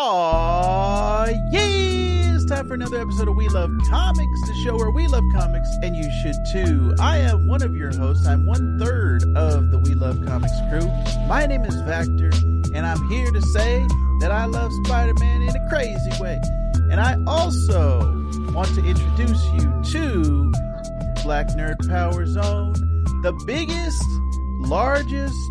Aw, yeah! It's time for another episode of We Love Comics, the show where we love comics, and you should too. I am one of your hosts. I'm one third of the We Love Comics crew. My name is Vactor, and I'm here to say that I love Spider Man in a crazy way. And I also want to introduce you to Black Nerd Power Zone, the biggest, largest,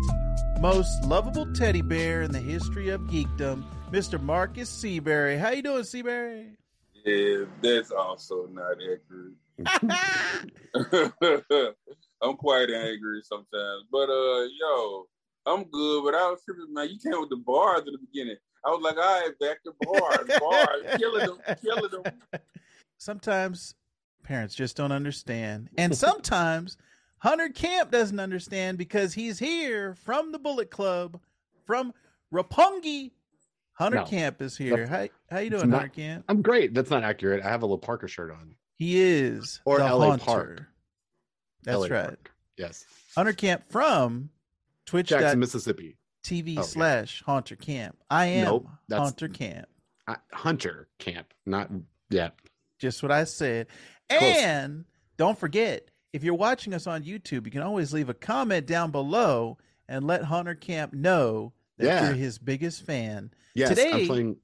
most lovable teddy bear in the history of geekdom, Mr. Marcus Seabury. How you doing, Seabury? Yeah, that's also not accurate. I'm quite angry sometimes. But uh yo, I'm good, but I was tripping, man. You came with the bars in the beginning. I was like, all right, back to bars, bars, killing them, killing them. Sometimes parents just don't understand. And sometimes Hunter Camp doesn't understand because he's here from the Bullet Club, from Roppongi. Hunter No. Camp is here. How how you doing, not- Hunter Camp? I'm great. That's not accurate. I have a little Parker shirt on. He is Or the LA Hunter. Park. That's LA right. Park. Yes. Hunter Camp from Twitch Jackson, Mississippi. Oh, yeah. slash Hunter Camp. I am Nope, that's- Hunter Camp. I, Hunter Camp. Not yeah. Just what I said. Close. And don't forget, if you're watching us on YouTube, you can always leave a comment down below and let Hunter Camp know that Yeah. you're his biggest fan. Yes. Today- I'm playing.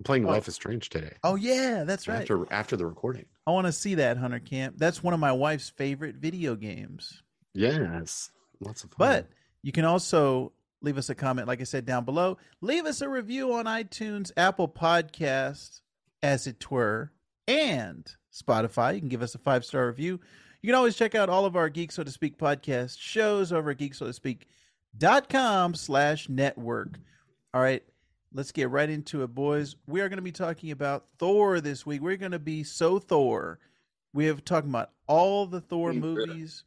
I'm playing Oh. Life is Strange today. Oh yeah, that's right. After after the recording. I want to see that Hunter Camp. That's one of my wife's favorite video games. Yes. Lots of fun. But you can also leave us a comment, like I said, down below. Leave us a review on iTunes, Apple Podcast, as it were, and Spotify. You can give us a five star review. You can always check out all of our Geek So to Speak podcast shows over at geeksotospeak.com slash network. All right, let's get right into it, boys. We are going to be talking about Thor this week. We're going to be so Thor. We have talking about all the Thor yeah. movies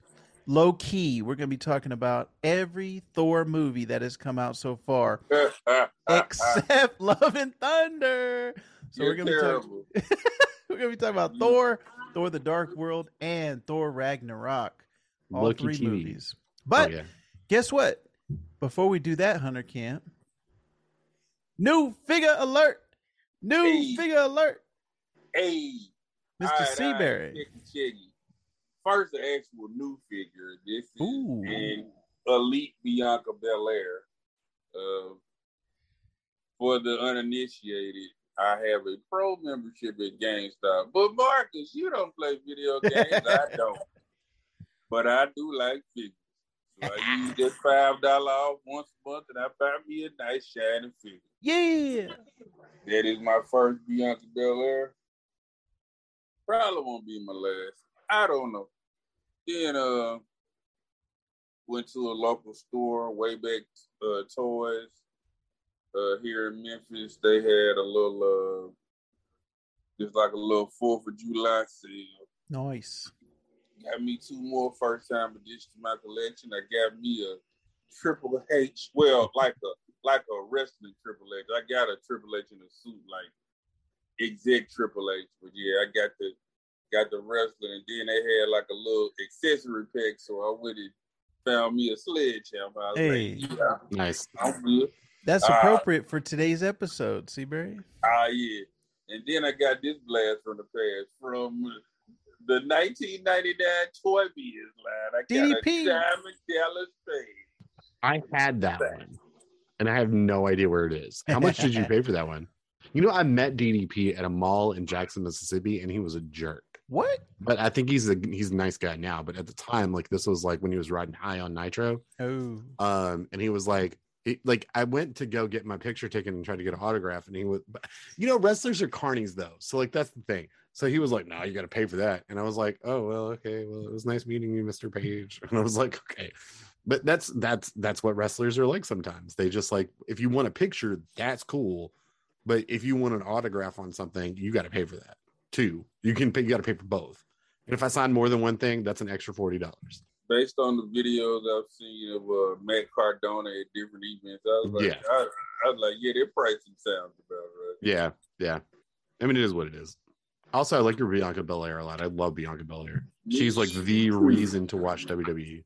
low key, we're going to be talking about every Thor movie that has come out so far, except Love and Thunder. So You're we're going to be talking. terrible. we're going to be talking about Thor, Thor: The Dark World, and Thor: Ragnarok. All Loki three TV. movies. Oh, But yeah. guess what? Before we do that, Hunter Camp, new figure alert! New Hey. figure alert, Hey, Mr. all right, Seabury. all right, check it, check it. First, the actual new figure. This is Ooh. an elite Bianca Belair. Uh, for the uninitiated, I have a pro membership at GameStop. But Marcus, you don't play video games. I don't. But I do like figures. So I use this five dollar off once a month, and I buy me a nice shiny figure. Yeah. That is my first Bianca Belair. Probably won't be my last. I don't know. Then uh went to a local store way back uh toys. Uh here in Memphis. They had a little uh just like a little fourth of July sale. Nice. Got me two more first time additions to my collection. I got me a Triple H. Well, like a like a wrestling Triple H. I got a Triple H in a suit, like exec Triple H. But yeah, I got the got the wrestling, and then they had like a little accessory pack. So I went and found me a sledgehammer. I was Hey. like, yeah, Nice. I'm good. That's Ah. appropriate for today's episode, Seabury. Ah, yeah. And then I got this blast from the past from the 1999 Toy Biz line. I got DDP. a Diamond Dallas Page. I had that one. And I have no idea where it is. How much did you pay for that one? You know, I met DDP at a mall in Jackson, Mississippi, and he was a jerk. What? But I think he's a he's a nice guy now. But at the time, like this was like when he was riding high on nitro. Oh. Um, and he was like, it, like I went to go get my picture taken and tried to get an autograph, and he was, you know, wrestlers are carnies though, so like that's the thing. So he was like, "No, you got to pay for that," and I was like, "Oh well, okay, well it was nice meeting you, Mister Page," and I was like, "Okay." But that's that's that's what wrestlers are like sometimes. They just like if you want a picture, that's cool, but if you want an autograph on something, you got to pay for that too. You can pay, you got to pay for both. And if I sign more than one thing, that's an extra forty dollars. Based on the videos I've seen of uh, Matt Cardona at different events, I was like, Yeah. I, I was like, yeah, their pricing sounds about right. Yeah, yeah. I mean, it is what it is. Also, I like your Bianca Belair a lot. I love Bianca Belair. She's like the reason to watch. WWE.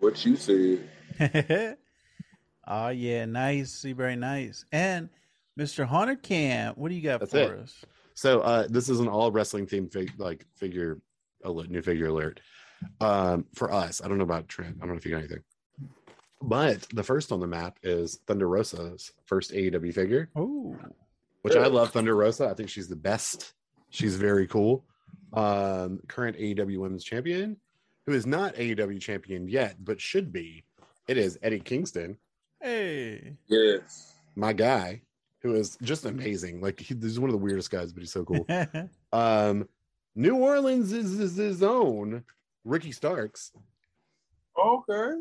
What you said. oh yeah, nice. See, very nice. And Mr. Hunter Camp, what do you got That's for it. us? So uh, this is an all wrestling themed fig- like figure alert, new figure alert um, for us. I don't know about Trent. I don't know if you got anything. But the first on the map is Thunder Rosa's first AEW figure, Oh, which I love. Thunder Rosa. I think she's the best. She's very cool. Um, current AEW Women's Champion, who is not AEW champion yet, but should be. It is Eddie Kingston, hey. Yes. my guy, who is just amazing. Like he, he's one of the weirdest guys, but he's so cool. Um, New Orleans is, is his own Ricky Starks, Okay.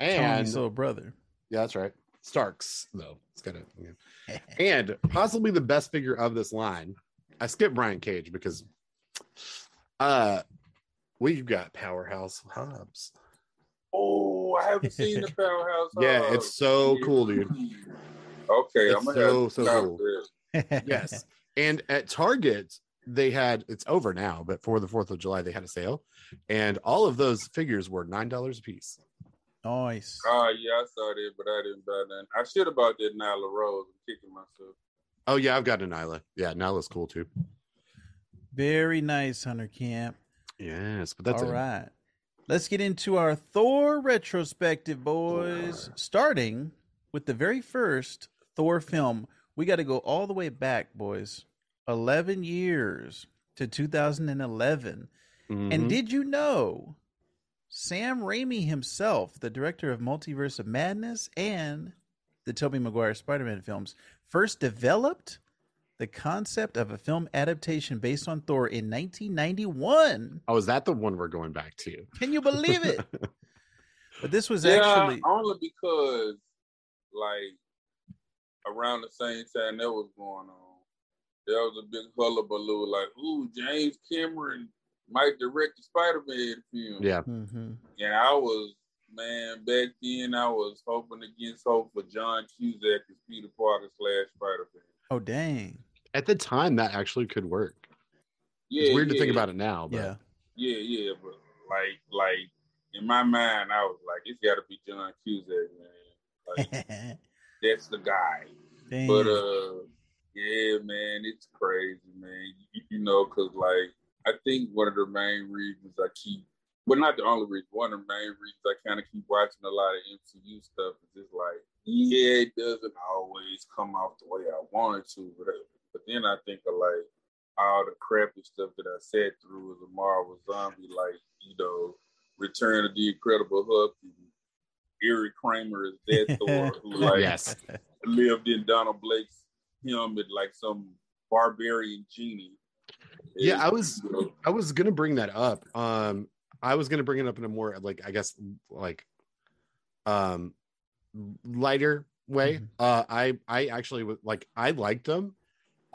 and Tony's little brother. yeah, that's right, Starks though. It's got to, and possibly the best figure of this line. I skipped Brian Cage because, uh, we've got Powerhouse Hobbs. Oh, I haven't seen the powerhouse. Yeah, Hub. it's so cool, dude. Okay, It's I'm gonna so, have to so cool. this. Yes, and at Target they had it's over now, but for the Fourth of July they had a sale, and all of those figures were nine dollars a piece. Nice. Oh yeah, I saw that, but I didn't buy none. I should have bought that Nyla Rose. I'm kicking myself. Oh yeah, I've got a Nyla. Yeah, Nyla's cool too. Very nice, Hunter Camp. Yes, but that's All it. right. Let's get into our Thor retrospective, boys. Starting with the very first Thor film. We got to go all the way back, boys. 11 years to 2011. Mhm. And did you know Sam Raimi himself, the director of Multiverse of Madness and the Tobey Maguire Spider-Man films, first developed the concept of a film adaptation based on Thor in 1991? oh, is that the one we're going back to? Can you believe it? but this was yeah, actually only because like around the same time that was going on, there was a big hullabaloo like, "Ooh, James Cameron might direct the Spider-Man film." Yeah, Mhm. and I was man back then. I was hoping against hope for John Cusack as Peter Parker slash Spider-Man. Oh dang. at the time that actually could work. Yeah, it's weird to think yeah. about it now, but Yeah. Yeah, yeah, but like, like in my mind, I was like, it's got to be John Cusack, man. Like, that's the guy. Dang. But uh, yeah, man, it's crazy, man. You, you know, cause like I think one of the main reasons I keep, well, not the only reason, one of the main reasons I kind of keep watching a lot of MCU stuff is just like, yeah, it doesn't always come out the way I want it to, but uh, but then I think of like all the crappy stuff that I sat through as a Marvel zombie, like you know, Return of the Incredible Hulk and Eric Kramer is Death Thor, who like yes, lived in Donald Blake's helmet like some barbarian genie. Yeah, And, I was- you know, I was gonna bring that up. Um, I was gonna bring it up in a more like I guess like um lighter way. Mhm. Uh, I I actually was like I liked them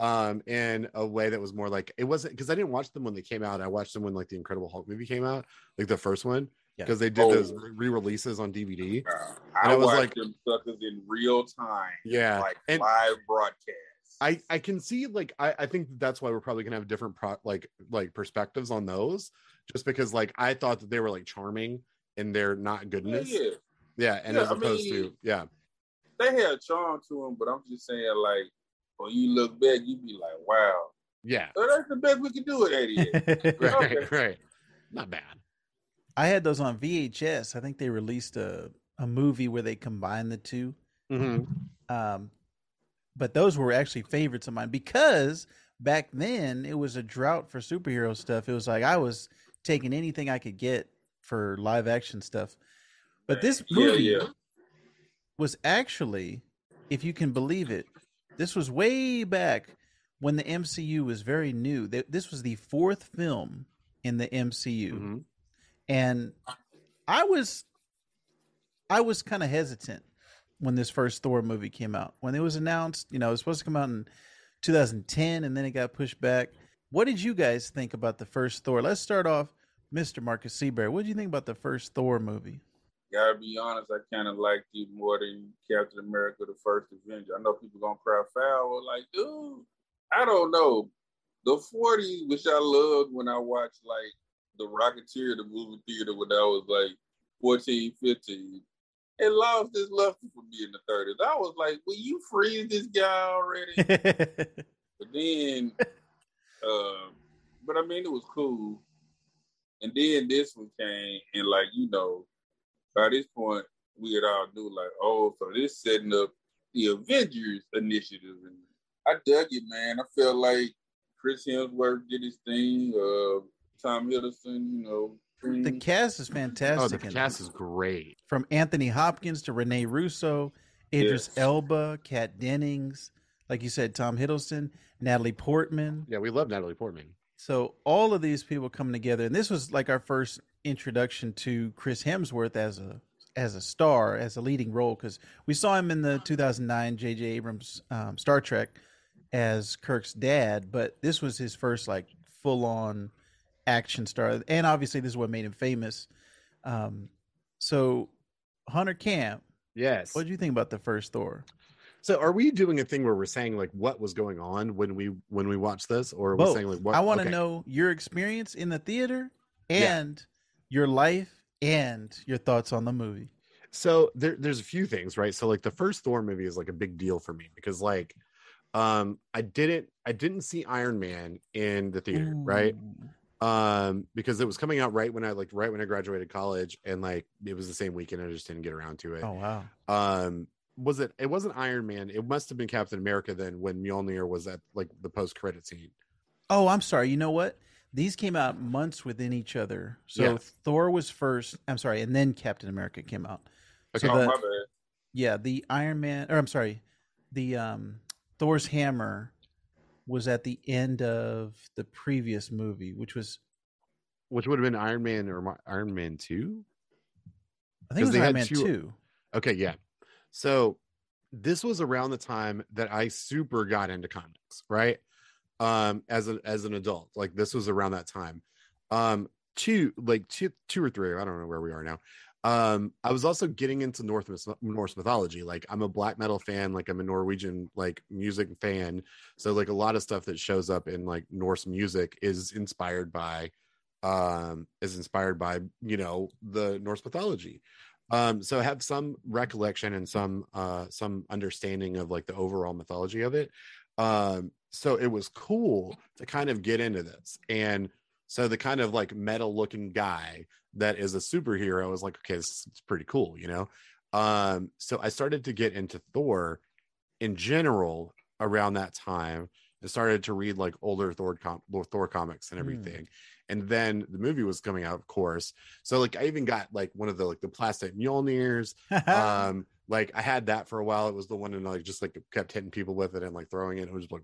um in a way that was more like it wasn't because I didn't watch them when they came out. I watched them when like the Incredible Hulk movie came out, like the first one, Yeah. Because they did Oh. those re-releases on DVD. uh, And I I was watched like- them suckers in real time, Yeah, like and- live broadcast. I I can see like I I think that's why we're probably gonna have different pro like like perspectives on those, just because like I thought that they were like charming and they're not goodness. yeah, Yeah, and Yeah, as I opposed mean- to yeah, they had charm to them, but I'm just saying, like, when you look back, you'd be like, wow, yeah, oh, that's the best we can do at 88. right, Okay. right, not bad. I had those on VHS. I think they released a, a movie where they combined the two. Mhm. Um, but those were actually favorites of mine because back then it was a drought for superhero stuff. It was like I was taking anything I could get for live action stuff. But this movie yeah. was actually, if you can believe it, this was way back when the MCU was very new. This was the fourth film in the MCU Mhm. And I was I was kind of hesitant when this first Thor movie came out. When it was announced, you know, it was supposed to come out in 2010 and then it got pushed back. What did you guys think about the first Thor? Let's start off Mr. Marcus Seabury. What did you think about the first Thor movie? Gotta be honest, I kind of liked it more than Captain America: The First Avenger. I know people gonna cry foul, like, dude, I don't know. The 40s, which I loved when I watched like The Rocketeer, the movie theater, when I was like 14, 15. and lost his luster for me in the thirties. I was like, "Will you freeze this guy already?" but then, uh, but I mean, it was cool. And then this one came, and like you know, by this point, we had all knew like, oh, so this setting up the Avengers initiative, and I dug it, man. I felt like Chris Hemsworth did his thing. Uh, Tom Hiddleston, you know. The cast is fantastic. Oh, the cast is great. From Anthony Hopkins to Rene Russo, Idris yes. Elba, Kat Dennings, like you said, Tom Hiddleston, Natalie Portman. Yeah, we love Natalie Portman. So all of these people coming together, and this was like our first introduction to Chris Hemsworth as a as a star, as a leading role, because we saw him in the 2009 J.J. Abrams um, Star Trek as Kirk's dad, but this was his first like full on action star, and obviously this is what made him famous. Um, so Hunter Camp, yes, what do you think about the first Thor? So are we doing a thing where we're saying like what was going on when we when we watched this, or are we saying like what? I want to okay. know your experience in the theater and yeah. your life and your thoughts on the movie. So there, there's a few things, right? So like the first Thor movie is like a big deal for me because like um I didn't I didn't see Iron Man in the theater, Ooh. right? Um because it was coming out right when I like right when I graduated college and like it was the same weekend I just didn't get around to it. Oh wow. Um was it it wasn't Iron Man. It must have been Captain America then when Mjolnir was at like the post credit scene. Oh, I'm sorry. You know what? These came out months within each other. So yeah. Thor was first. I'm sorry, and then Captain America came out. Okay, so oh, the, my. Yeah, the Iron Man, or I'm sorry, the um, Thor's hammer was at the end of the previous movie, which was, which would have been Iron Man or Iron Man Two. I think it was Iron Man two, 2. Okay, yeah. So this was around the time that I super got into comics, right? Um, as an as an adult, like this was around that time. Um, two like two two or three, I don't know where we are now. Um, I was also getting into North Norse mythology. Like I'm a black metal fan, like I'm a Norwegian like music fan. So like a lot of stuff that shows up in like Norse music is inspired by um is inspired by you know the Norse mythology. Um, so I have some recollection and some uh some understanding of like the overall mythology of it. Um, so it was cool to kind of get into this and so the kind of like metal looking guy that is a superhero is like, okay, this is pretty cool, you know? Um, so I started to get into Thor in general around that time and started to read like older Thor, com- Thor comics and hmm. everything. Mm. And then the movie was coming out, of course. So like I even got like one of the like the plastic Mjolnirs. um, like I had that for a while. It was the one and like just like kept hitting people with it and like throwing it. It was like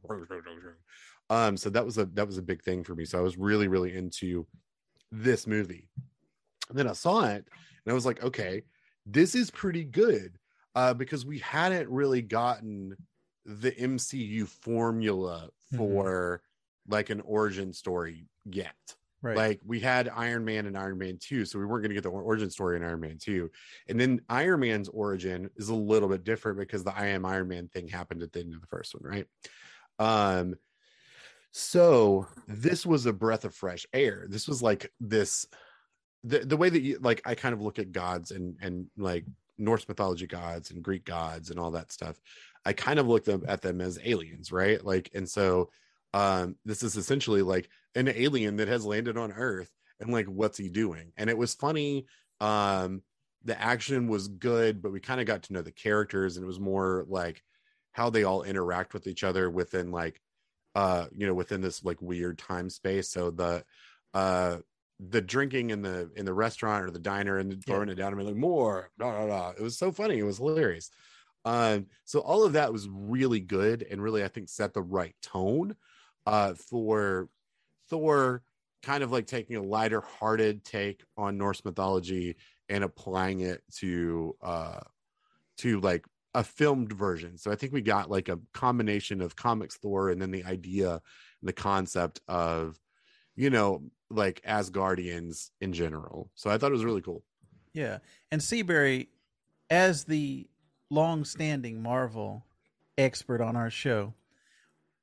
um, so that was a that was a big thing for me. So I was really really into this movie. And then I saw it and I was like, okay, this is pretty good uh, because we hadn't really gotten the MCU formula mm-hmm. for mm-hmm. like an origin story yet. Right. Like we had Iron Man and Iron Man 2, so we weren't going to get the origin story in Iron Man 2. And then Iron Man's origin is a little bit different because the I am Iron Man thing happened at the end of the first one, right? Um so this was a breath of fresh air. This was like this the the way that you like I kind of look at gods and and like Norse mythology gods and Greek gods and all that stuff. I kind of look them at them as aliens, right? Like and so um this is essentially like an alien that has landed on earth and like what's he doing? And it was funny um the action was good, but we kind of got to know the characters and it was more like how they all interact with each other within like uh you know within this like weird time space so the uh the drinking in the in the restaurant or the diner and throwing yeah. it down and like more blah, blah, blah. it was so funny it was hilarious um so all of that was really good and really i think set the right tone uh for thor kind of like taking a lighter hearted take on norse mythology and applying it to uh to like a filmed version. So I think we got like a combination of comics Thor and then the idea, the concept of, you know, like Asgardians in general. So I thought it was really cool. Yeah. And Seabury, as the long-standing Marvel expert on our show,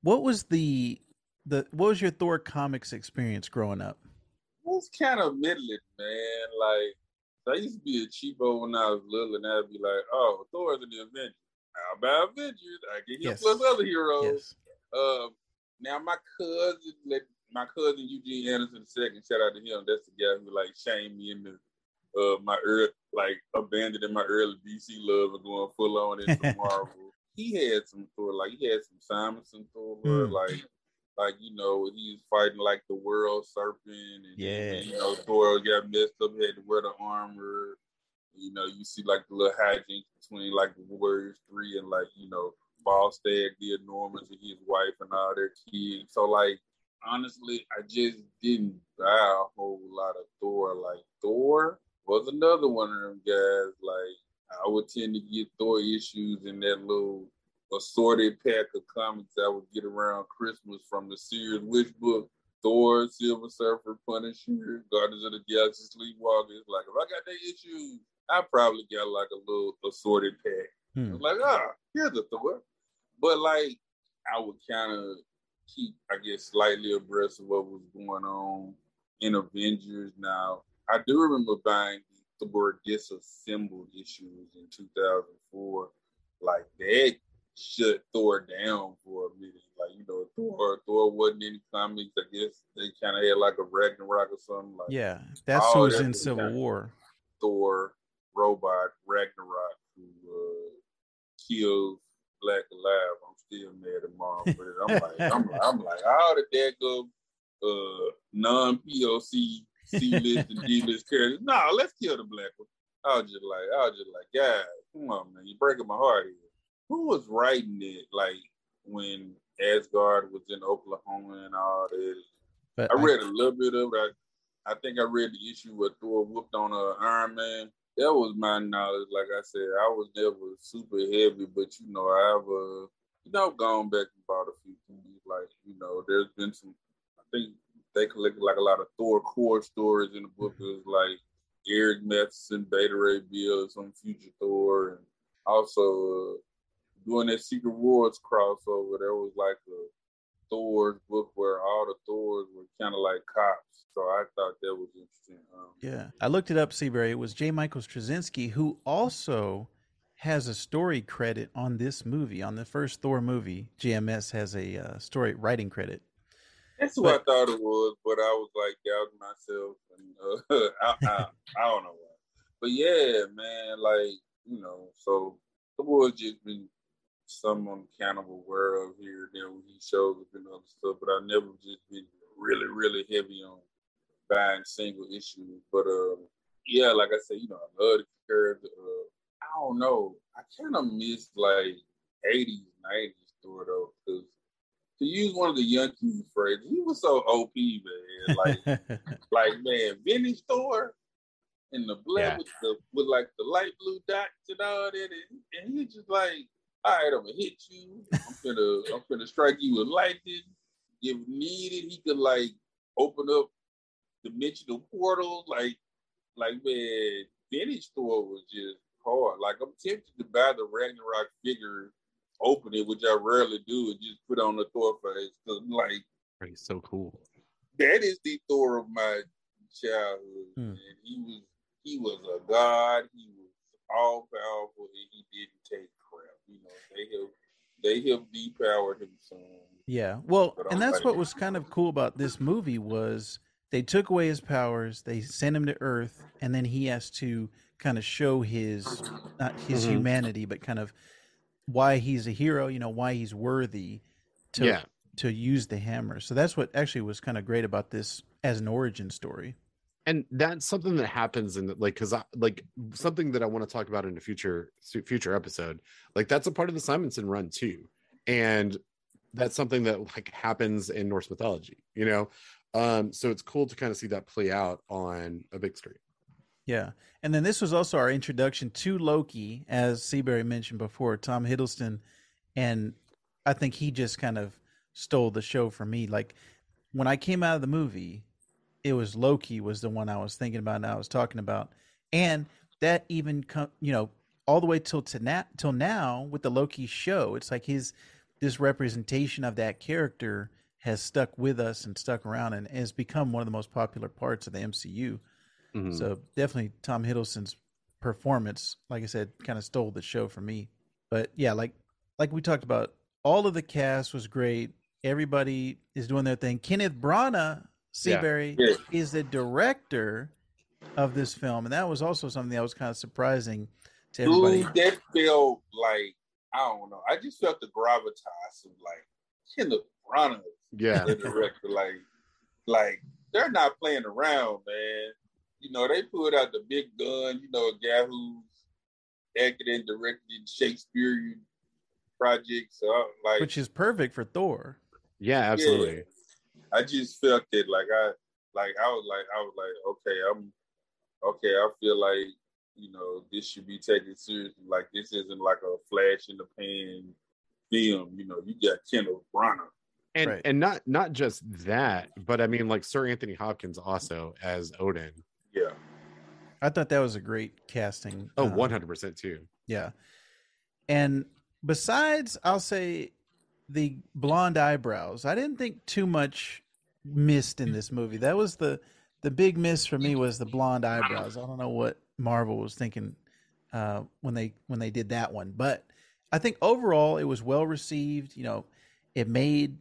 what was the the what was your Thor comics experience growing up? It was kind of middling, man. Like I used to be a cheapo when I was little, and I'd be like, "Oh, Thor's in the Avengers. How about Avengers? I get him Yes. plus other heroes." Yes. Uh, now my cousin, like, my cousin Eugene Anderson II, shout out to him. That's the guy who like shamed me into uh my early, like abandoning my early DC love and going full on into Marvel. He had some Thor, like he had some Simonson Thor, Hmm. like like you know he was fighting like the world serpent, and Yeah. you know Thor got messed up, had to wear the armor. You know, you see like the little hijinks between like the Warriors three and like you know Volstagg, the enormous, and his wife and all their kids. So like honestly, I just didn't buy a whole lot of Thor. Like Thor was another one of them guys. Like I would tend to get Thor issues in that little assorted pack of comics I would get around Christmas from the Sears Wish Book. Thor, Silver Surfer, Punisher, Guardians of the Galaxy, Sleepwalkers. Like if I got that issue, I probably got like a little assorted pack. Hmm. Like, ah, here's a Thor. But like, I would kind of keep, I guess, slightly abreast of what was going on in Avengers. Now, I do remember buying the Thor disassembled issues in 2004. Like that shut Thor down for a minute. Like you know, Thor, Thor wasn't in comics. I guess they kind of had like a Ragnarok or something. Like Yeah, that's who's that's in Civil. War. Thor robot Ragnarok who uh, kills Black alive. I'm still mad at mom for it. I'm like, I'm like, I'm like, that go? Uh, non POC C list and D list characters. No, let's kill the black one. I was just like, I was just like, God, come on, man, you're breaking my heart here. Who was writing it? Like when Asgard was in Oklahoma and all that. But I read a little bit of it. I, I think I read the issue where Thor whooped on uh, Iron Man. That was my knowledge. Like I said, I was never super heavy, but you know, I've uh, you know, gone back and bought a few things. Like you know, there's been some. I think they collected like a lot of Thor Corps stories in the book. It was like Eric Masterson, Beta Ray Bill, some future Thor, and also uh, doing that Secret Wars crossover. There was like a Thor's book where all the Thors were kind of like cops. So I thought that was interesting. Um, Yeah, I looked it up, Seabury. It was J. Michael Straczynski who also has a story credit on this movie, on the first Thor movie. JMS has a uh, story writing credit. That's who But- I thought it was, but I was like doubting myself, and uh, I, I, I don't know why. But yeah, man, like you know, so the boys just been some I'm kind of aware of here and there when he shows up and other stuff, but I never just been really, really heavy on buying single issues. But uh, yeah, like I said, you know, I love the character. Uh, I don't know, I kind of miss like '80s, '90s Thor though, because to use one of the Yankees phrases, he was so OP, man. Like, like man, vintage Thor and the black Yeah. with the with like the light blue dots and all that, and, and he just like, all right, I'm gonna hit you. I'm gonna I'm gonna strike you with lightning. If needed, he could like open up dimensional portals. Like, like man, vintage Thor was just hard. Like I'm tempted to buy the Ragnarok figure, open it, which I rarely do, and just put on the Thor face because like He's so cool. that is the Thor of my childhood. Hmm. And he was he was a god. He was all powerful, and he didn't take crap. You know, they have they have depowered him some. Yeah. Well, and that's like- what was kind of cool about this movie was they took away his powers, they sent him to Earth, and then he has to kind of show his not his Mhm. humanity, but kind of why he's a hero, you know, why he's worthy to yeah. to use the hammer. So that's what actually was kind of great about this as an origin story. and that's something that happens in the, like because i like something that i want to talk about in a future future episode like that's a part of the simonson run too and that's something that like happens in norse mythology you know um so it's cool to kind of see that play out on a big screen Yeah. And then this was also our introduction to Loki, as Seabury mentioned before, Tom Hiddleston. And I think he just kind of stole the show for me. Like when I came out of the movie, it was Loki was the one I was thinking about and I was talking about. And that even come you know, all the way till to na- till now with the Loki show, it's like his this representation of that character has stuck with us and stuck around and has become one of the most popular parts of the MCU. Mhm. So definitely Tom Hiddleston's performance, like I said, kind of stole the show for me. But yeah, like like we talked about, all of the cast was great. Everybody is doing their thing. Kenneth Branagh, Seabury, Yeah. is the director of this film, and that was also something that was kind of surprising to everybody. Dude, that felt like I don't know. I just felt the gravitas of like Kenneth Branagh, yeah, the director. like, like they're not playing around, man. You know, they put out the big gun. You know, a guy who's acted and directed Shakespearean projects. So, I'm like, which is perfect for Thor. yeah, absolutely. Yeah. I just felt it like I like I was like I was like okay I'm okay I feel like you know this should be taken seriously like this isn't like a flash in the pan film you know you got Kenneth Branagh And Right. and not not just that, but I mean like Sir Anthony Hopkins also as Odin. Yeah I thought that was a great casting. Oh, um, 100% too. Yeah. And besides, I'll say the blonde eyebrows. I didn't think too much missed in this movie. That was the the big miss for me was the blonde eyebrows. I don't know what Marvel was thinking uh, when they when they did that one, but I think overall it was well received. You know, it made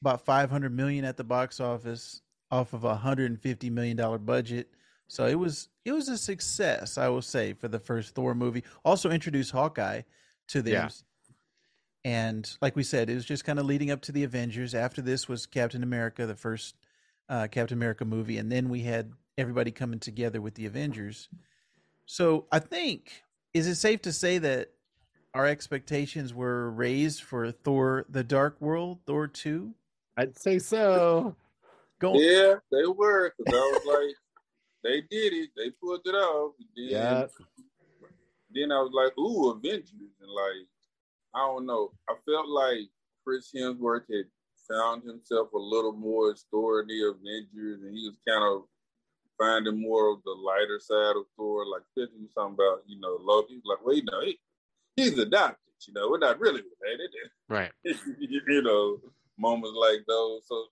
about 500 million at the box office off of a 150 million dollar budget. So it was it was a success, I will say, for the first Thor movie. Also introduced Hawkeye to the Yeah. And like we said, it was just kind of leading up to the Avengers. After this was Captain America, the first uh, Captain America movie, and then we had everybody coming together with the Avengers. So I think is it safe to say that our expectations were raised for Thor: The Dark World, Thor two? I'd say so. Going, yeah they were because I was like they did it they pulled it off then, Yeah. then I was like ooh Avengers and like I don't know I felt like Chris Hemsworth had found himself a little more Thor in the Avengers, and he was kind of finding more of the lighter side of Thor. Like especially was talking about, you know, Loki. He was like, well, you know, he, he's adopted. You know, we're not really related. Right. you know, moments like those. So,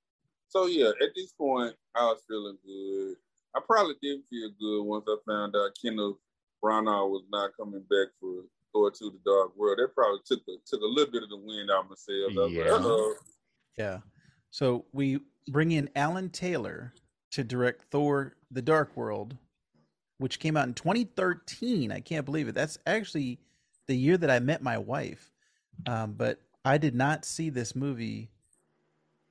so yeah, at this point, I was feeling good. I probably didn't feel good once I found out Kenneth Branagh was not coming back for Thor to the Dark World. That probably took a, took a little bit of the wind out of my sails. I like, Yeah. yeah. So we bring in Alan Taylor to direct Thor: The Dark World, which came out in 2013. I can't believe it. That's actually the year that I met my wife. Um, but I did not see this movie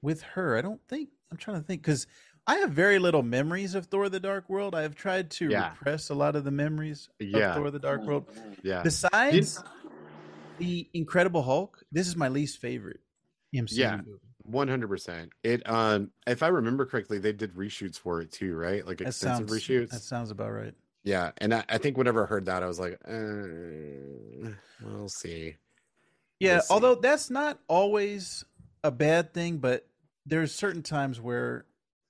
with her. I don't think. I'm trying to think because I have very little memories of Thor: The Dark World. I have tried to Yeah. repress a lot of the memories Yeah. of Thor: The Dark World. Yeah. Besides the Incredible Hulk, this is my least favorite MCU Yeah. movie. One hundred percent. It um if I remember correctly, they did reshoots for it too, right? Like That sounds reshoots. that sounds about right. Yeah. And I, I think whenever I heard that, I was like, uh, we'll see. Yeah, We'll see. although that's not always a bad thing, but there's certain times where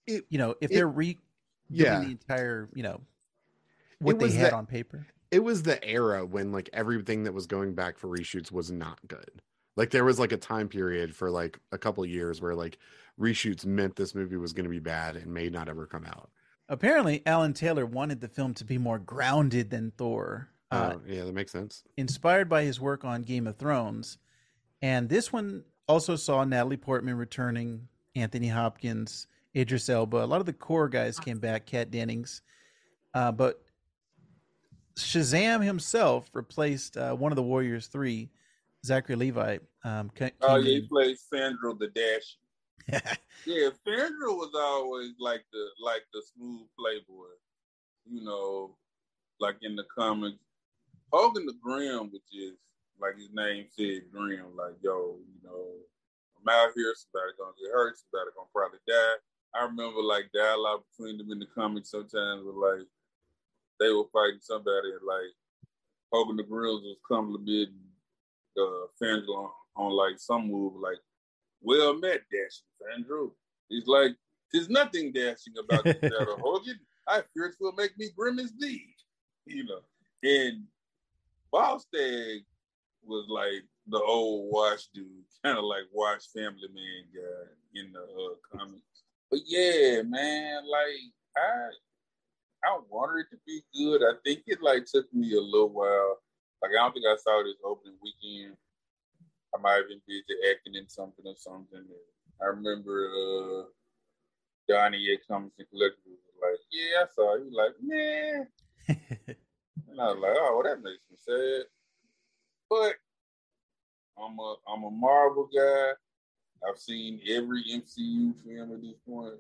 It- you know if it- they're re Yeah. the entire you know what they had that- on paper. It was the era when like everything that was going back for reshoots was not good. Like there was like a time period for like a couple of years where like reshoots meant this movie was going to be bad and may not ever come out. Apparently, Alan Taylor wanted the film to be more grounded than Thor, uh, Uh, yeah, that makes sense. inspired by his work on Game of Thrones. And this one also saw Natalie Portman returning, Anthony Hopkins, Idris Elba. A lot of the core guys came back, Kat Dennings. Uh, but Shazam himself replaced uh, one of the Warriors three, Zachary Levi. Um, Oh yeah, he in. played Sandro the Dash. Yeah, Sandro was always like the like the smooth playboy. You know, like in the comics. Hogun the Grim, which is like his name said, Grim, like, yo, you know, Out here, somebody gonna get hurt, somebody gonna probably die. I remember like dialogue between them in the comics sometimes with like they were fighting somebody and like Hogun the Grills was complimenting uh Fangelo on, on like some move like well met, Dashing Sandro. He's like, there's nothing dashing about this battle, Hogun. I fear it will make me grim as thee. You know. And Volstagg was like the old Wash dude, kind of like Wash Family Man guy in the uh, comics. But yeah, man, like I I wanted it to be good. I think it like took me a little while. Like I don't think I saw this opening weekend. I might have been busy acting in something or something. I remember uh, Donnie at Comics and Collectibles was like, "Yeah, I saw." Was like, "Man," and I was like, "Oh, well, that makes me sad." But I'm a I'm a Marvel guy. I've seen every MCU film at this point.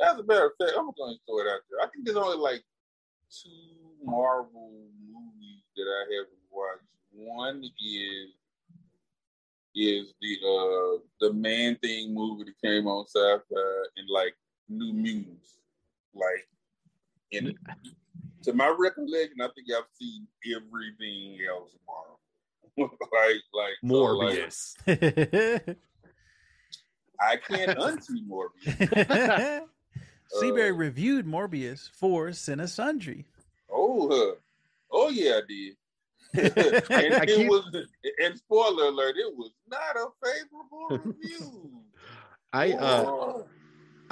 As a matter of fact, I'm going to throw it out there. I think there's only like two Marvel movies that I haven't watched. One is is the uh the Man Thing movie that came on Sci-Fi and like New Mutants. Like, in to my recollection, I think I've seen everything else Marvel. like, like Morbius. So like, I can't unsee Morbius. Seabury Uh, reviewed Morbius for Cine Sundry. Oh, uh, oh yeah, I did. and I it keep- was, and spoiler alert, it was not a favorable review. I uh Oh.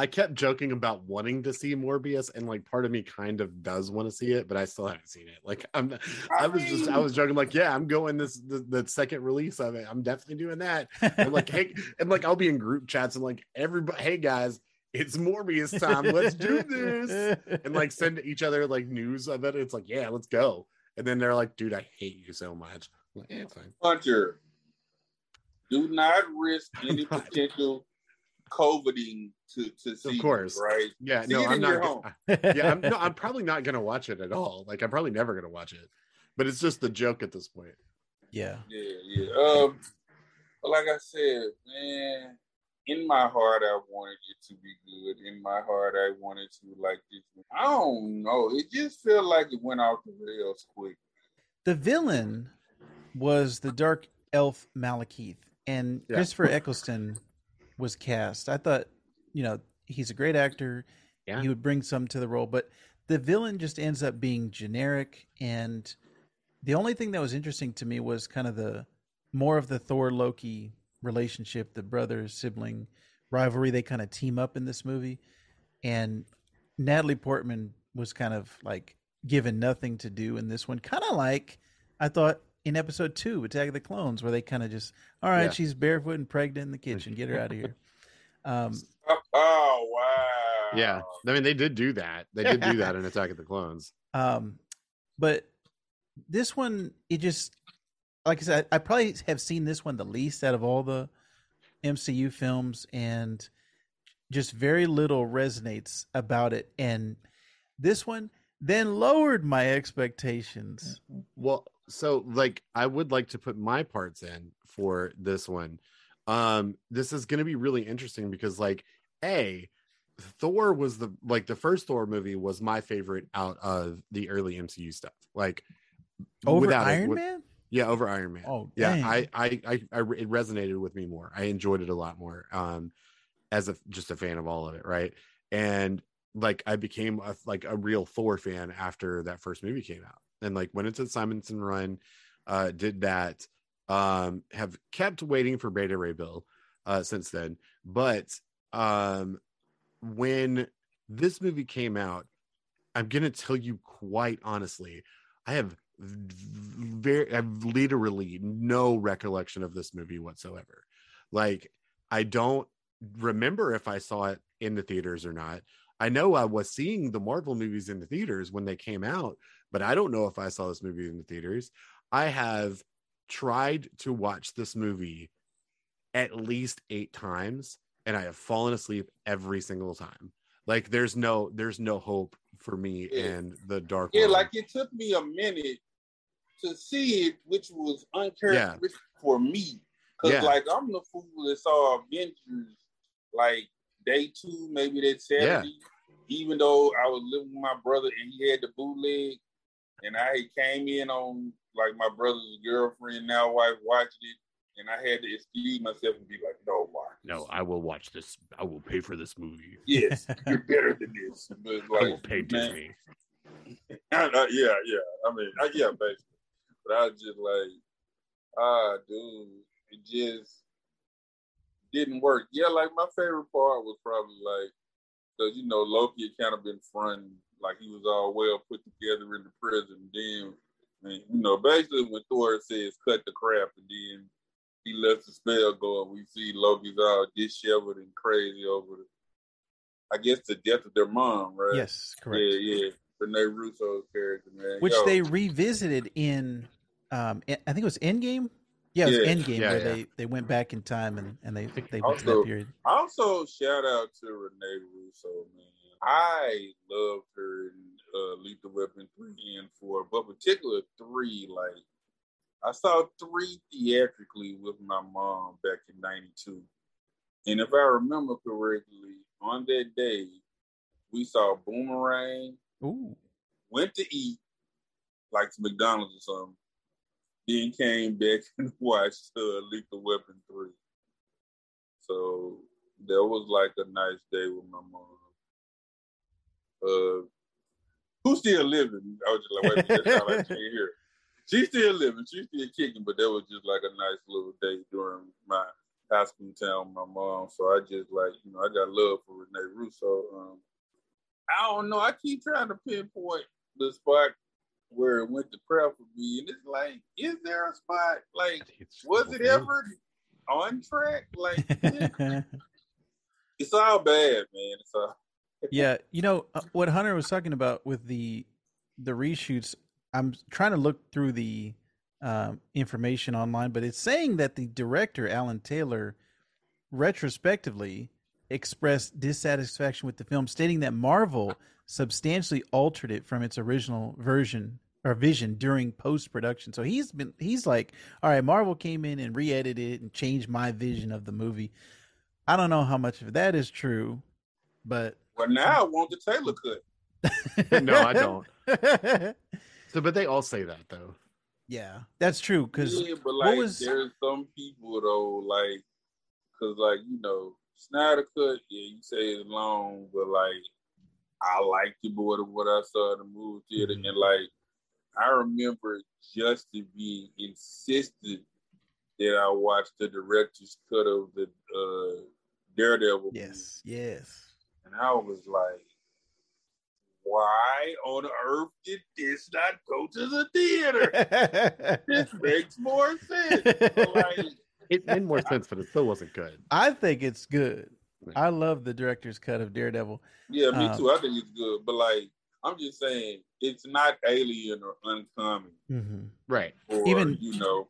I kept joking about wanting to see Morbius, and like part of me kind of does want to see it, but I still haven't seen it. Like I'm, I, I was just I was joking like, yeah, I'm going this the, the second release of it. I'm definitely doing that. And like, hey, and like I'll be in group chats and like everybody, hey guys, it's Morbius time. Let's do this. And like send each other like news of it. It's like, yeah, let's go. And then they're like, dude, I hate you so much. I'm like, fine. Hunter, do not risk any potential coveting to to see. Of course. this, right? Yeah, See no, it I'm in not. your home. yeah, I'm, no, I'm probably not gonna watch it at all. Like, I'm probably never gonna watch it. But it's just the joke at this point. yeah. Yeah, yeah. Um, but like I said, man, in my heart, I wanted it to be good. In my heart, I wanted to like this. I don't know. It just felt like it went off the rails quick. The villain was the dark elf Malekith, and Yeah. Christopher Eccleston was cast. I thought, you know, he's a great actor. Yeah. He would bring some to the role, but the villain just ends up being generic. And the only thing that was interesting to me was kind of the more of the Thor Loki relationship, the brother sibling rivalry. They kind of team up in this movie, and Natalie Portman was kind of like given nothing to do in this one. Kind of like I thought in episode two, Attack of the Clones, where they kind of just, all right, Yeah. she's barefoot and pregnant in the kitchen, get her out of here. Um, Oh, oh, wow. Yeah, I mean, they did do that. They did do that in Attack of the Clones. um, but this one, it just, like I said, I probably have seen this one the least out of all the MCU films, and just very little resonates about it. And this one then lowered my expectations. Well, so like I would like to put my parts in for this one. Um this is going to be really interesting because like A Thor was the like the first Thor movie was my favorite out of the early MCU stuff. Like Over without it, Iron with- Man? Yeah, over Iron Man. Oh, yeah. I, I I I it resonated with me more. I enjoyed it a lot more. Um as a just a fan of all of it, right? And like I became a, like a real Thor fan after that first movie came out, and like went into the Simonson run, uh, did that. Um, have kept waiting for Beta Ray Bill, uh, since then. But um, when this movie came out, I'm gonna tell you quite honestly, I have very, I have literally no recollection of this movie whatsoever. Like, I don't remember if I saw it in the theaters or not. I know I was seeing the Marvel movies in the theaters when they came out, but I don't know if I saw this movie in the theaters. I have tried to watch this movie at least eight times, and I have fallen asleep every single time. Like, there's no, there's no hope for me Yeah. and the Dark. Yeah, World. like it took me a minute to see it, which was uncharacteristic for me. Cause Yeah. like I'm the fool that saw Avengers like day two, maybe that Saturday. Even though I was living with my brother and he had the bootleg, and I came in on like my brother's girlfriend, now wife, watched it, and I had to excuse myself and be like, "No, Mark, no, I will watch this. I will pay for this movie. yes, you're better than this." But I will pay man, Disney. I yeah, yeah. I mean, I, yeah, basically. But I was just like, ah, dude, it just didn't work. Yeah, like my favorite part was probably like, because you know Loki had kind of been fronting like he was all well put together in the prison. Then, and, you know, basically when Thor says cut the crap, and then he lets the spell go, and we see Loki's all disheveled and crazy over the, I guess, the death of their mom, right? Yes, correct. Yeah, yeah. Rene Russo's character, man. Which Yo, they revisited in, um, I think it was Endgame. Yeah, it was Yeah. Endgame Yeah, where yeah. they, they went back in time and, and they they went to that period. Also, shout out to Renee Russo, man. I loved her in uh, Lethal Weapon 3 and 4, but particular 3, like, I saw 3 theatrically with my mom back in 92. And if I remember correctly, on that day, we saw Boomerang, Ooh, went to eat, like to McDonald's or something, then came back and watched uh, Lethal Weapon 3. So that was like a nice day with my mom. Uh, who's still living? I was just like, wait a minute, like she here. She's still living, she's still kicking, but that was just like a nice little day during my high school time with my mom. So I just like, you know, I got love for Renee Russo. Um, I don't know. I keep trying to pinpoint the spot where it went to crap for me, and it's like, is there a spot? Like, It's was it okay. ever on track? Like, it's all bad, man. It's all. yeah, you know uh, what Hunter was talking about with the the reshoots. I'm trying to look through the um, information online, but it's saying that the director Alan Taylor retrospectively expressed dissatisfaction with the film, stating that Marvel substantially altered it from its original version or vision during post production. So he's been he's like, all right, Marvel came in and re-edited it and changed my vision of the movie. I don't know how much of that is true, but Well, now I want the Taylor cut. no, I don't. So, but they all say that though. yeah, that's true. Because yeah, but what like, was- there's some people though, like, cause like you know, Snyder cut. Yeah, you say it's long, but like, I liked it more than what I saw in the movie theater, Mhm. and like, I remember Justin being insistent that I watched the director's cut of the uh, Daredevil. movie. yes, yes. And I was like, why on earth did this not go to the theater? this makes more sense. But, like, It made more sense, but it still wasn't good. I think it's good. I love the director's cut of Daredevil. yeah, me Um, too. I think it's good. But like, I'm just saying, it's not alien or uncommon. Mm-hmm. Right. Or, Even- you know,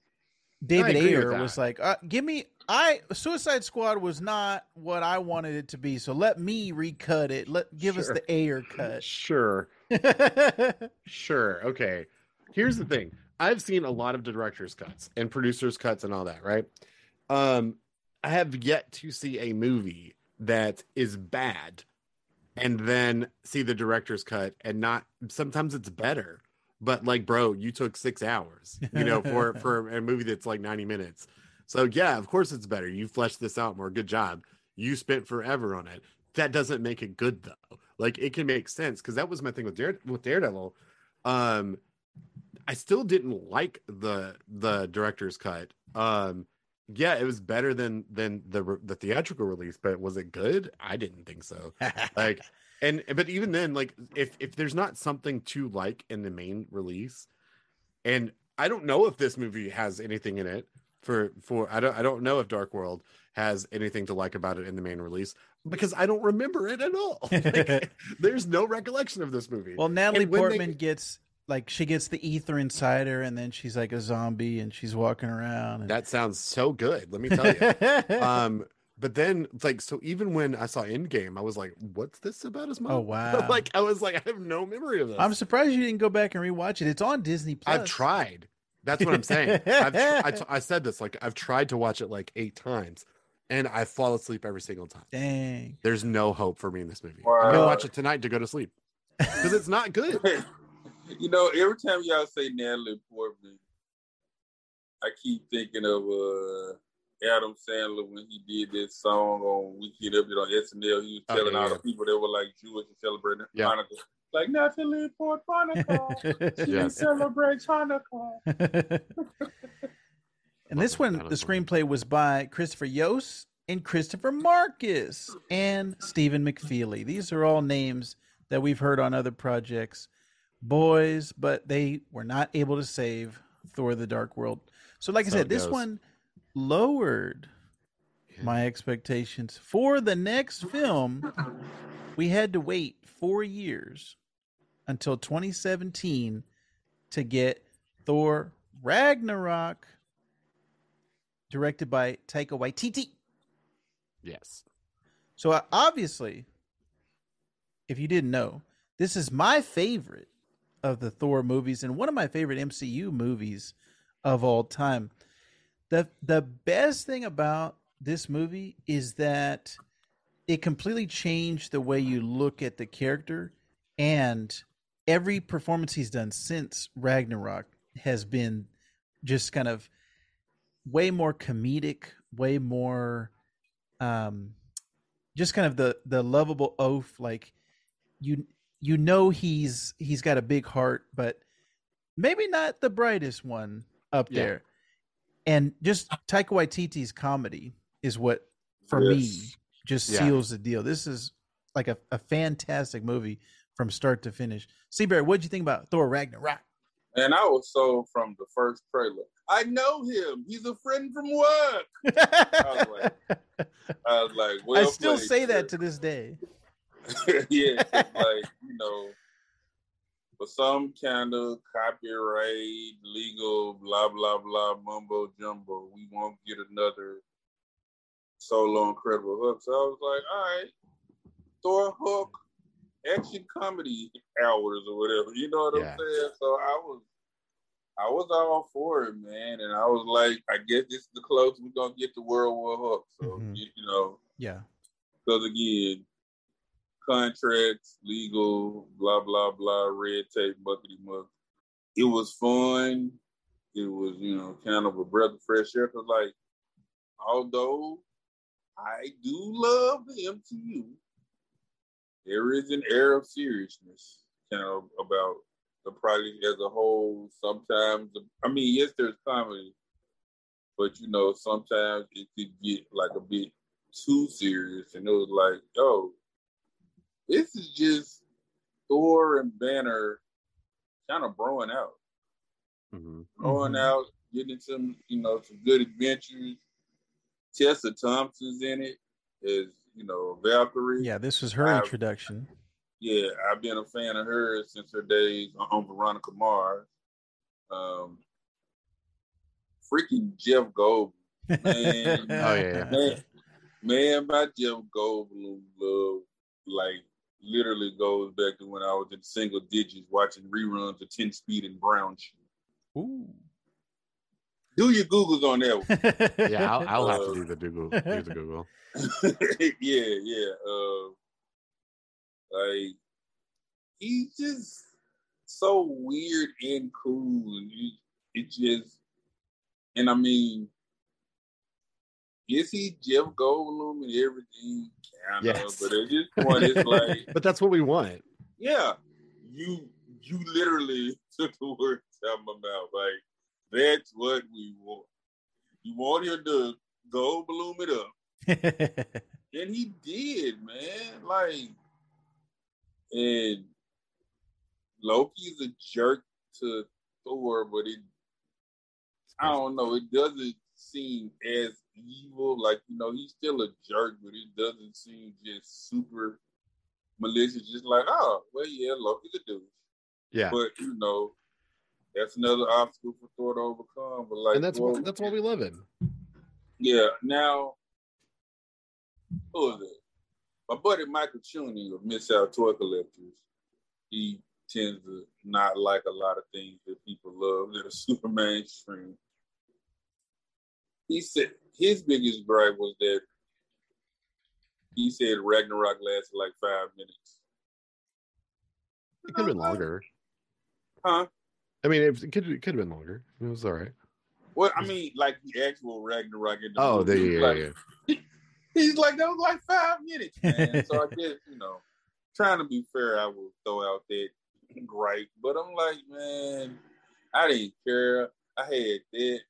David agree Ayer was like, uh, "Give me, I Suicide Squad was not what I wanted it to be, so let me recut it. Let give us the Ayer cut." Sure. Sure. Okay. Here's the thing. I've seen a lot of director's cuts and producers' cuts and all that, right? Um, I have yet to see a movie that is bad and then see the director's cut and not sometimes it's better. But like, bro, you took six hours, you know, for for a movie that's like 90 minutes. So yeah, of course it's better. You fleshed this out more. Good job. You spent forever on it. That doesn't make it good though. Like it can make sense because that was my thing with Dare with Daredevil. Um, I still didn't like the the director's cut. Um, yeah, it was better than than the the theatrical release, but was it good? I didn't think so. Like, and but even then, like if if there's not something to like in the main release, and I don't know if this movie has anything in it for for I don't I don't know if Dark World has anything to like about it in the main release because I don't remember it at all. Like, there's no recollection of this movie. well, Natalie when they- Portman gets like she gets the ether inside her, and then she's like a zombie, and she's walking around. And... that sounds so good. Let me tell you. um, but then like so even when I saw Endgame, I was like, "What's this about as much Oh, wow. like I was like, I have no memory of this. I'm surprised you didn't go back and rewatch it. It's on Disney Plus. I've tried. That's what I'm saying. I've tr- I, t- I said this like I've tried to watch it like eight times, and I fall asleep every single time. Dang. There's no hope for me in this movie. Wow. I'm gonna watch it tonight to go to sleep because it's not good. you know, every time y'all say Natalie Portman, I keep thinking of uh, Adam Sandler when he did this song on Weekend Update on SNL. He was Oh, telling yeah, all yeah. the people that were like Jewish and celebrating Yeah. Hanukkah. Like Natalie Portman, Hanukkah. She Yes. celebrates Hanukkah. and this one, the screenplay was by Christopher Yost and Christopher Markus and Stephen McFeely. These are all names that we've heard on other projects. Boys, but they were not able to save Thor the Dark World. So, like I said, this one lowered my expectations for the next film. We had to wait four years until 2017 to get Thor Ragnarok, directed by Taika Waititi. Yes. So obviously, if you didn't know, this is my favorite of the Thor movies and one of my favorite MCU movies of all time. The the best thing about this movie is that it completely changed the way you look at the character and every performance he's done since Ragnarok has been just kind of way more comedic, way more um just kind of the the lovable oaf like you you know he's he's got a big heart but maybe not the brightest one up Yeah. there and just Taika Waititi's comedy is what for me just Yeah. seals the deal this is like a, a fantastic movie from start to finish Seabear what'd you think about Thor Ragnarok And I was sold from the first trailer. I know him. He's a friend from work. was like, I was like, well, I still played, say sir. that to this day yeah, like you know, for some kind of copyright, legal, blah blah blah, mumbo jumbo, we won't get another solo Incredible Hulk. So I was like, all right, Thor Hulk, action comedy hours or whatever. You know what Yeah. I'm saying? So I was. I was all for it, man, and I was like, I guess this is the closest we're gonna get to World War Hulk. So Mhm. you, you know, yeah because again, contracts, legal, blah blah blah, red tape, muckety muck. It was fun. It was, you know, kind of a breath of fresh air. Cause like, although I do love the MCU, there is an air of seriousness kind of about the project as a whole. Sometimes, I mean, yes, there's comedy, but you know, sometimes it could get like a bit too serious, and it was like, yo, this is just Thor and Banner kind of broing out, Mhm. broing Mhm. out, getting some, you know, some good adventures. Tessa Thompson's in it as you know Valkyrie. yeah this was her I've- introduction yeah, I've been a fan of hers since her days on Veronica Mars. Um, freaking Jeff Goldblum, Man. Oh, yeah, yeah. man, man, my Jeff Goldblum love like literally goes back to when I was in single digits watching reruns of Ten Speed and Brown Shoe. Ooh. Do your Googles on that one. Yeah, I'll, I'll have to Uh, do the Google. Do the Google. yeah, yeah. Uh, like he's just so weird and cool, and he, it just, and I mean, is he Jeff Goldblum and everything? Kind of, Yes. but at this point, it's like, But that's what we want. yeah, you you literally took the words out of my mouth. Like that's what we want. You want him to Goldblum it up. And he did, man. Like, and Loki's a jerk to Thor, but it, I don't know, it doesn't seem as evil. Like, you know, he's still a jerk, but it doesn't seem just super malicious. Just like, oh, well, yeah, Loki's a douche. Yeah, But, you know, that's another obstacle for Thor to overcome. But, like, and that's Thor- what that's what we live in. yeah. Now, who is it? My buddy Michael Chuny of Miss Out Toy Collectors. He tends to not like a lot of things that people love that are super mainstream. He said his biggest gripe was that he said Ragnarok lasted like five minutes. It could have been longer. Huh? I mean, it, it could it could have been longer. It was all right. Well, I mean, like the actual Ragnarok in the Oh, there you yeah. He's like, that was like five minutes, man. so I guess, you know, trying to be fair, I will throw out that gripe. But I'm like, man, I didn't care. I had that.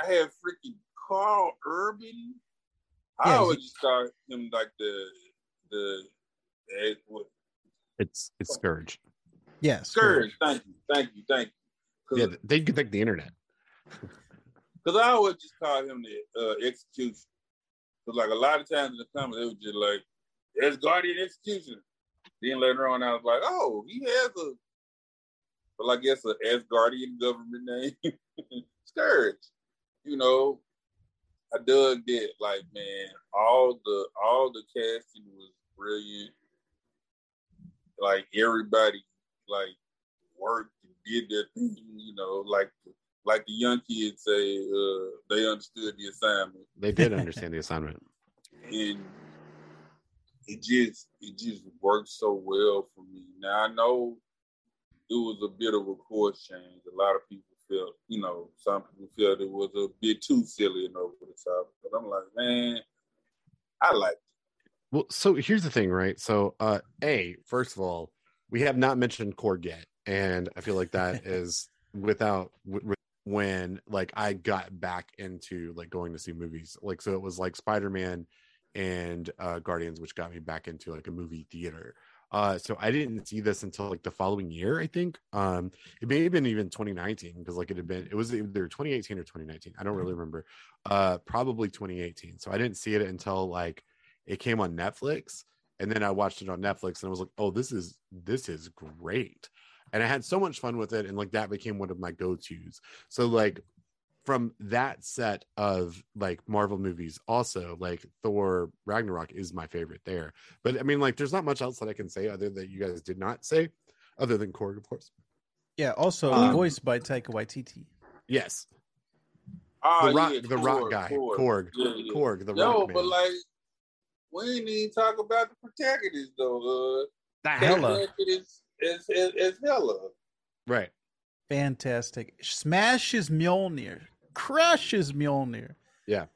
I had freaking Karl Urban. I Yeah, always just thought him like the the what It's it's Skurge. Yeah, Skurge. Thank you, thank you, thank you. Yeah, Because they could thank the internet. Because I always just call him the uh, execution. Because like a lot of times in the comments, it was just like, "There's guardian execution." Then later on, I was like, "Oh, he has a, well, I guess a Asgardian government name, Skurge." You know, I dug that. Like, man, all the all the casting was brilliant. Like everybody, like worked and did their thing. You know, like like the young kids say, uh, they understood the assignment, They did understand the assignment. and it just it just worked so well for me. Now I know it was a bit of a course change. A lot of people felt, you know, some people felt it was a bit too silly and over the top. But I'm like, man, I like it. Well, so here's the thing, right? So, uh, a first of all, we have not mentioned Korg yet, and I feel like that is without w- when like I got back into like going to see movies. Like, so it was like Spider Man and uh, Guardians, which got me back into like a movie theater. Uh, so I didn't see this until like the following year, I think. Um, it may have been even 2019 because like it had been, it was either 2018 or 2019. I don't really remember. Uh, probably 2018. So I didn't see it until like it came on Netflix, and then I watched it on Netflix, and I was like, "Oh, this is this is great," and I had so much fun with it, and like that became one of my go tos. So like from that set of like Marvel movies, also like Thor Ragnarok is my favorite there. But I mean, like, there's not much else that I can say other that you guys did not say, other than Korg, of course. Yeah. Also Um, voiced by Taika Waititi. Yes, Oh, the rock, yeah, the rock guy, Korg. Korg, Yeah, yeah. Korg, the Yo, rock but man. like, we ain't even talk about the protagonist though. Uh, That- Hela. Is is is, is Hela. right? Fantastic. Smashes Mjolnir. Crushes Mjolnir. Yeah.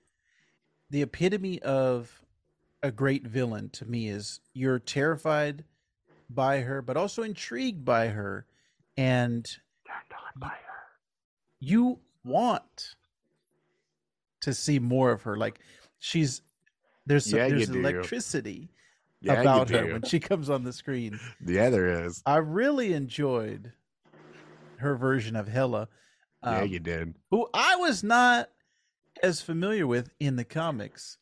The epitome of a great villain to me is you're terrified by her, but also intrigued by her. And by her. you want to see more of her. Like she's there's some, Yeah, there's electricity Yeah, about her when she comes on the screen. Yeah, there is. I really enjoyed her version of Hela, Yeah, um, you did. who I was not as familiar with in the comics.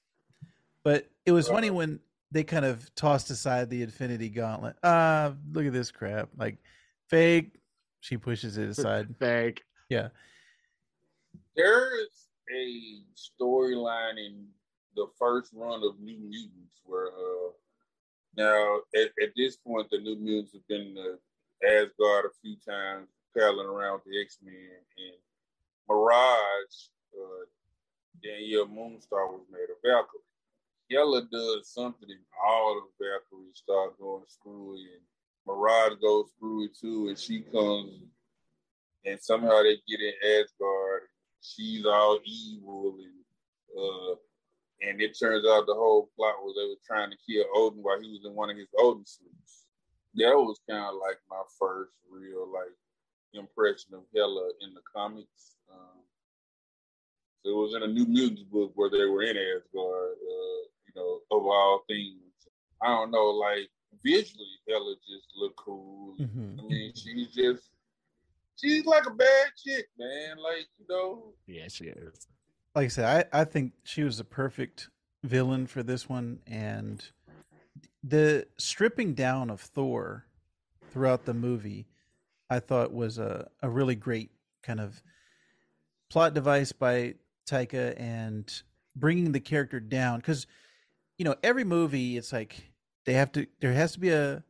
But it was funny when they kind of tossed aside the Infinity Gauntlet. Ah, look at this crap. Like fake. She pushes it aside. Fake. Yeah. There is a storyline in the first run of New Mutants where uh now at, at this point the New Mutants have been to Asgard a few times, paddling around with the X Men and Mirage, uh, Danielle Moonstar was made a Valkyrie. Hela does something and all the Valkyries start going screwy and Mirage goes screwy too and she comes and somehow they get in Asgard. She's all evil and uh and it turns out the whole plot was they were trying to kill Odin while he was in one of his Odin suits. That was kind of like my first real like impression of Hela in the comics. Um, so it was in a New Mutants book where they were in Asgard, uh, you know, of all things. I don't know, like visually, Hela just looked cool. Mhm. I mean, she's just she's like a bad chick, man. Like you know, Yeah, she is. Like I said, I, I think she was a perfect villain for this one. And the stripping down of Thor throughout the movie, I thought was a, a really great kind of plot device by Taika and bringing the character down. Because, you know, every movie, it's like they have to, there has to be a,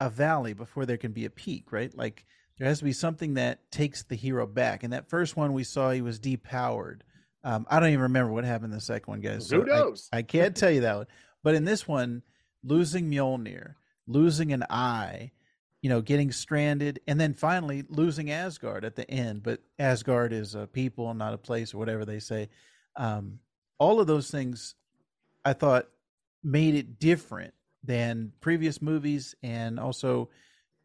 a valley before there can be a peak, right? Like there has to be something that takes the hero back. And that first one we saw, he was depowered. Um, I don't even remember what happened in the second one, guys. Who I- knows? I, can't tell you that one. But in this one, losing Mjolnir, losing an eye, you know, getting stranded, and then finally losing Asgard at the end. But Asgard is a people, not a place, or whatever they say. Um, all of those things, I thought, made it different than previous movies, and also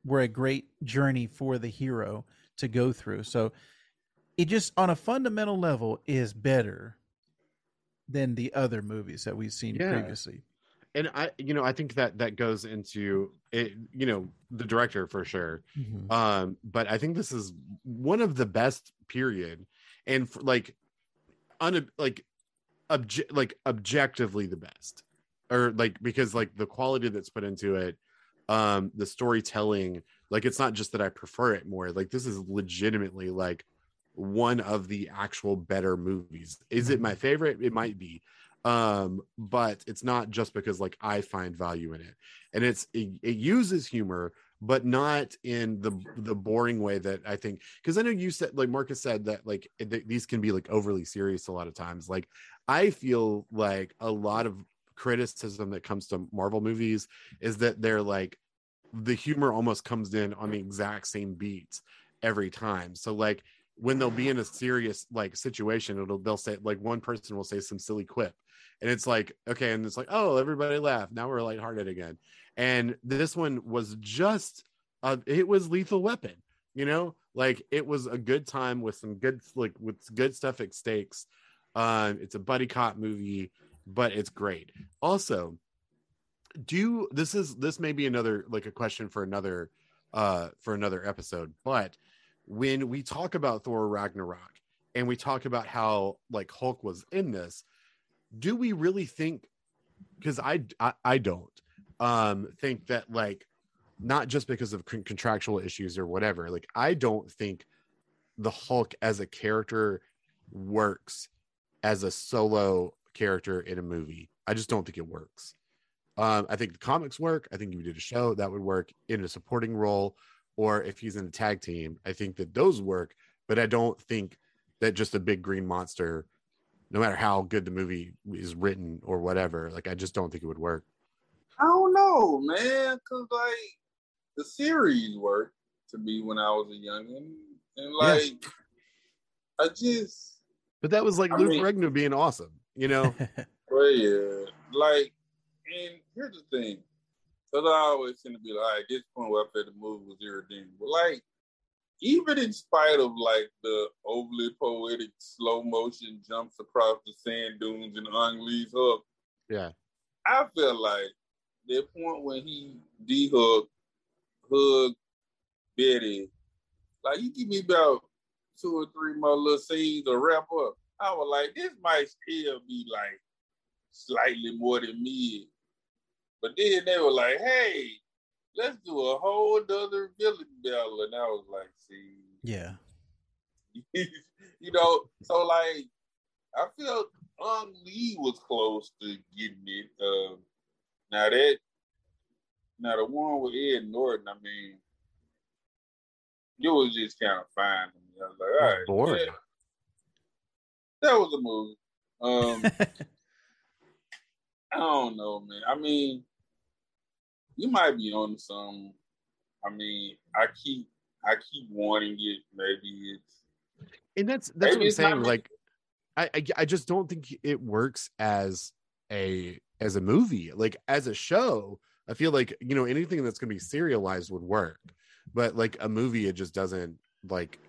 were a great journey for the hero to go through. So it just, on a fundamental level, is better than the other movies that we've seen Yeah. previously. And I, you know, I think that that goes into it, you know, the director for sure. Mhm. Um, but I think this is one of the best period, and for, like, un like, obje- like objectively the best, or like because like the quality that's put into it, um, the storytelling, like it's not just that I prefer it more. Like this is legitimately like one of the actual better movies. Is it my favorite? It might be um but it's not just because like i find value in it. And it's it, it uses humor but not in the the boring way that i think because i know you said like marcus said that like th- these can be like overly serious a lot of times. Like i feel like a lot of criticism that comes to marvel movies is that they're like the humor almost comes in on the exact same beats every time. So like when they'll be in a serious like situation it'll they'll say like one person will say some silly quip. And it's like okay and it's like oh everybody laughed. Now we're lighthearted again. And this one was just it was lethal weapon you know? Like it was a good time with some good like with good stuff at stakes. Um it's a buddy cop movie but it's great. Also do this is this may be another like a question for another uh for another episode but when we talk about thor ragnarok and we talk about how like hulk was in this do we really think because I, I i don't um think that like not just because of con- contractual issues or whatever like i don't think the hulk as a character works as a solo character in a movie. I just don't think it works. Um i think the comics work. I think if you did a show that would work. In a supporting role or if he's in a tag team i think that those work but i don't think that just a big green monster no matter how good the movie is written or whatever like i just don't think it would work. I don't know, man, because like the series worked to me when I was a youngin, and like Yes. I just, but that was like I luke mean- regno being awesome you know? Well, yeah, like, and here's the thing, because I always tend to be like, at this point, where I felt the movie was irredeemable. Like, even in spite of like the overly poetic slow motion jumps across the sand dunes and Ang Lee's Hulk, yeah I feel like the point when he de-Hulked, hugged Betty, like you give me about two or three more little scenes to wrap up. I was like, this might still be like slightly more than mid. But then they were like, hey, let's do a whole other villain battle. And I was like, see, yeah. you know, so like I felt Ang Lee was close to getting it. Um, now that now the one with Ed Norton, I mean, it was just kind of fine to me. I was like, all right, yeah, that was a movie. Um, I don't know, man. I mean, you might be on some. I mean, I keep I keep wanting it. Maybe it's and that's that's what i'm saying like I, I i just don't think it works as a as a movie. Like as a show i feel like you know anything that's going to be serialized would work. But like a movie it just doesn't like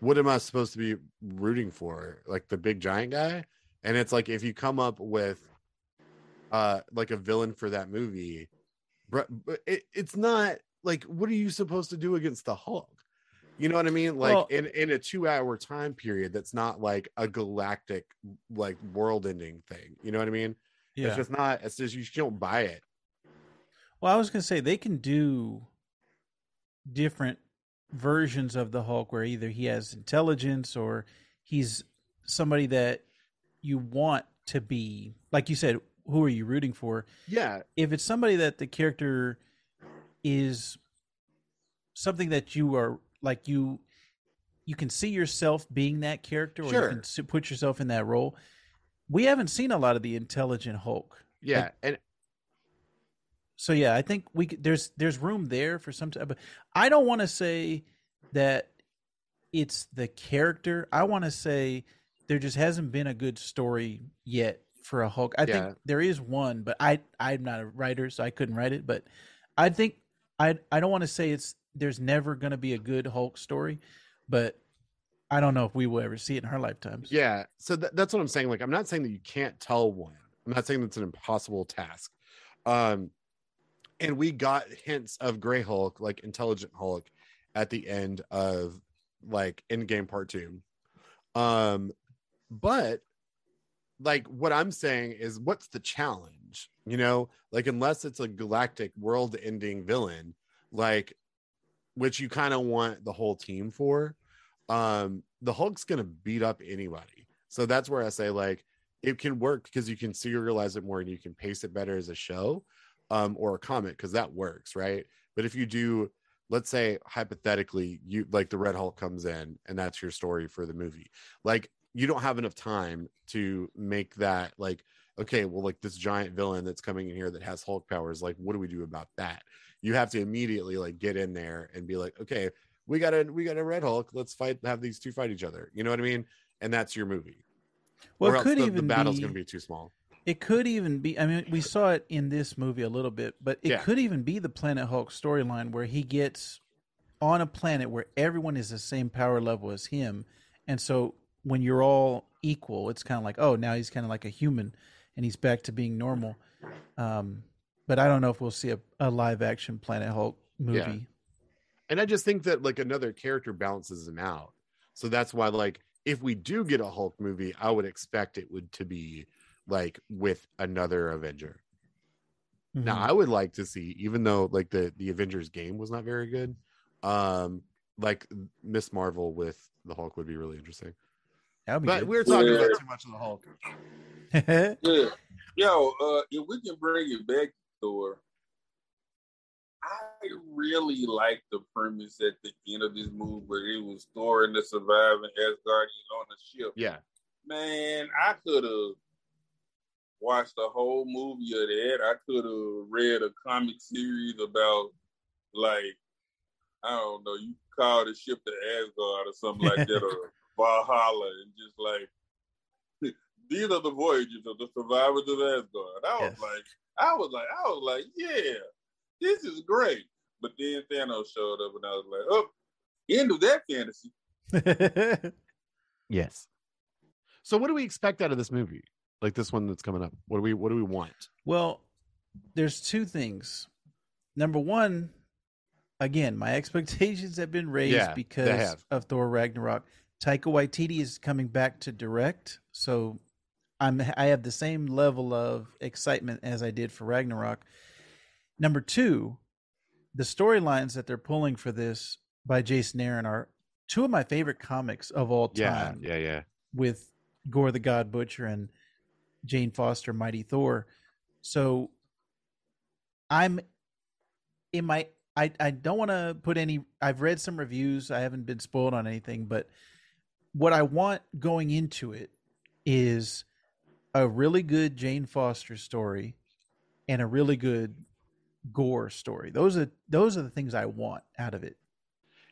what am i supposed to be rooting for? Like the big giant guy? And it's like if you come up with uh like a villain for that movie it, it's not like what are you supposed to do against the hulk? You know what i mean? Like Well- in in a two hour time period that's not like a galactic like world ending thing you know what i mean? Yeah. it's just not it's just you don't buy it. Well, I was gonna say they can do different versions of the Hulk where either he has intelligence or he's somebody that you want to be. Like you said, who are you rooting for? yeah If it's somebody that the character is something that you are like you you can see yourself being that character or Sure. you can put yourself in that role. We haven't seen a lot of the intelligent Hulk. yeah and So yeah, I think we there's there's room there for some type. But I don't want to say that it's the character. I want to say there just hasn't been a good story yet for a Hulk. I Yeah. think there is one, but I I'm not a writer, so I couldn't write it. But I think I I don't want to say it's there's never going to be a good Hulk story, but I don't know if we will ever see it in our lifetimes. Yeah. So that, that's what I'm saying. Like, I'm not saying that you can't tell one. I'm not saying that's an impossible task. Um, and we got hints of Gray Hulk, like Intelligent Hulk, at the end of like Endgame Part Two. Um, but like what I'm saying is, what's the challenge? You know, like unless it's a galactic world-ending villain, like which you kind of want the whole team for, um, the Hulk's gonna beat up anybody. So that's where I say like it can work because you can serialize it more and you can pace it better as a show um, or a comic because that works, right? But if you do, let's say hypothetically, you like the Red Hulk comes in and that's your story for the movie, like you don't have enough time to make that like okay well like this giant villain that's coming in here that has hulk powers like what do we do about that? You have to immediately like get in there and be like okay we got a we got a red hulk. Let's fight have these two fight each other. You know what i mean? And that's your movie. Well, could the, even the battle's be, going to be too small. It could even be. I mean, we saw it in this movie a little bit, but it Yeah. could even be the Planet Hulk storyline where he gets on a planet where everyone is the same power level as him, and so when you're all equal, it's kind of like, oh, now he's kind of like a human, and he's back to being normal. Um, but I don't know if we'll see a, a live action Planet Hulk movie. Yeah. and i just think that like another character balances him out so that's why like if we do get a hulk movie i would expect it would to be like with another avenger Now, Mhm. I would like to see, even though like the the Avengers game was not very good, um, like Miss Marvel with the Hulk would be really interesting. That would be But good. we're talking Yeah. about too much of the Hulk. Yeah. Yo, uh, if we can bring it back to Thor, I really like the premise at the end of this movie where it was Thor and the surviving Asgardians on the ship. Yeah, Man, I could have watched the whole movie of that. I could have read a comic series about, like, I don't know, you call the ship the Asgard or something like that, or Valhalla, and just like, these are the voyages of the survivors of Asgard. I was Yes. like, I was like, I was like, yeah, this is great. But then Thanos showed up, and I was like, oh, end of that fantasy. yes. So, what do we expect out of this movie? Like this one that's coming up. What do we What do we want? Well, there's two things. Number one, again, my expectations have been raised Yeah, because of Thor Ragnarok. Taika Waititi is coming back to direct, so I'm I have the same level of excitement as I did for Ragnarok. Number two, the storylines that they're pulling for this by Jason Aaron are two of my favorite comics of all time Yeah, yeah, yeah. with Gorr the God Butcher and Jane Foster, Mighty Thor. So I'm in my I, I don't want to put any I've read some reviews. I haven't been spoiled on anything, but what I want going into it is a really good Jane Foster story and a really good Gorr story. Those are those are the things I want out of it.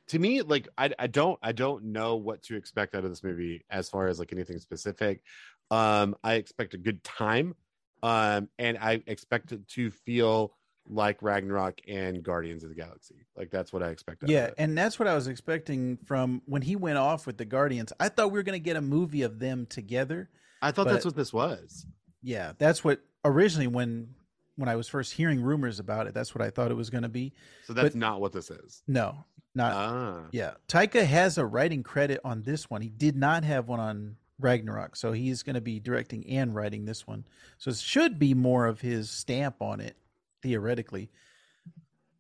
to me like I, I don't i don't know what to expect out of this movie as far as like anything specific um i expect a good time um and i expect it to feel like ragnarok and guardians of the galaxy like that's what i expect out of Yeah, and that's what I was expecting from when he went off with the Guardians. I thought we were going to get a movie of them together. i thought that's what this was Yeah, that's what originally when when I was first hearing rumors about it, that's what I thought it was going to be. so that's But- not what this is No, not ah yeah. Taika has a writing credit on this one. He did not have one on Ragnarok, so he's going to be directing and writing this one. So it should be more of his stamp on it theoretically.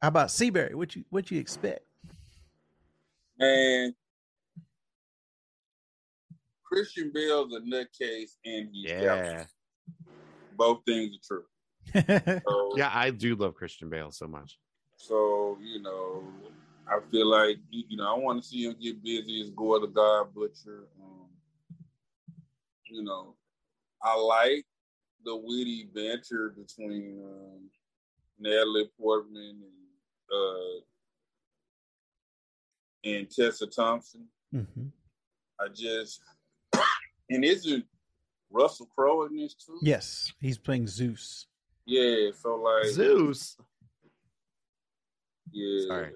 How about Seabury? What you what you expect? Man, Christian Bale's a nutcase, and he's yeah yeah. Both things are true. So, yeah i do love christian bale so much So you know, I feel like you you know I want to see him get busy as Gorr the God Butcher. Um, you know, I like the witty banter between um, Natalie Portman and uh, and Tessa Thompson. hmm I just and isn't Russell Crowe in this too? Yes, he's playing Zeus. Yeah. So like zeus Yeah. Sorry.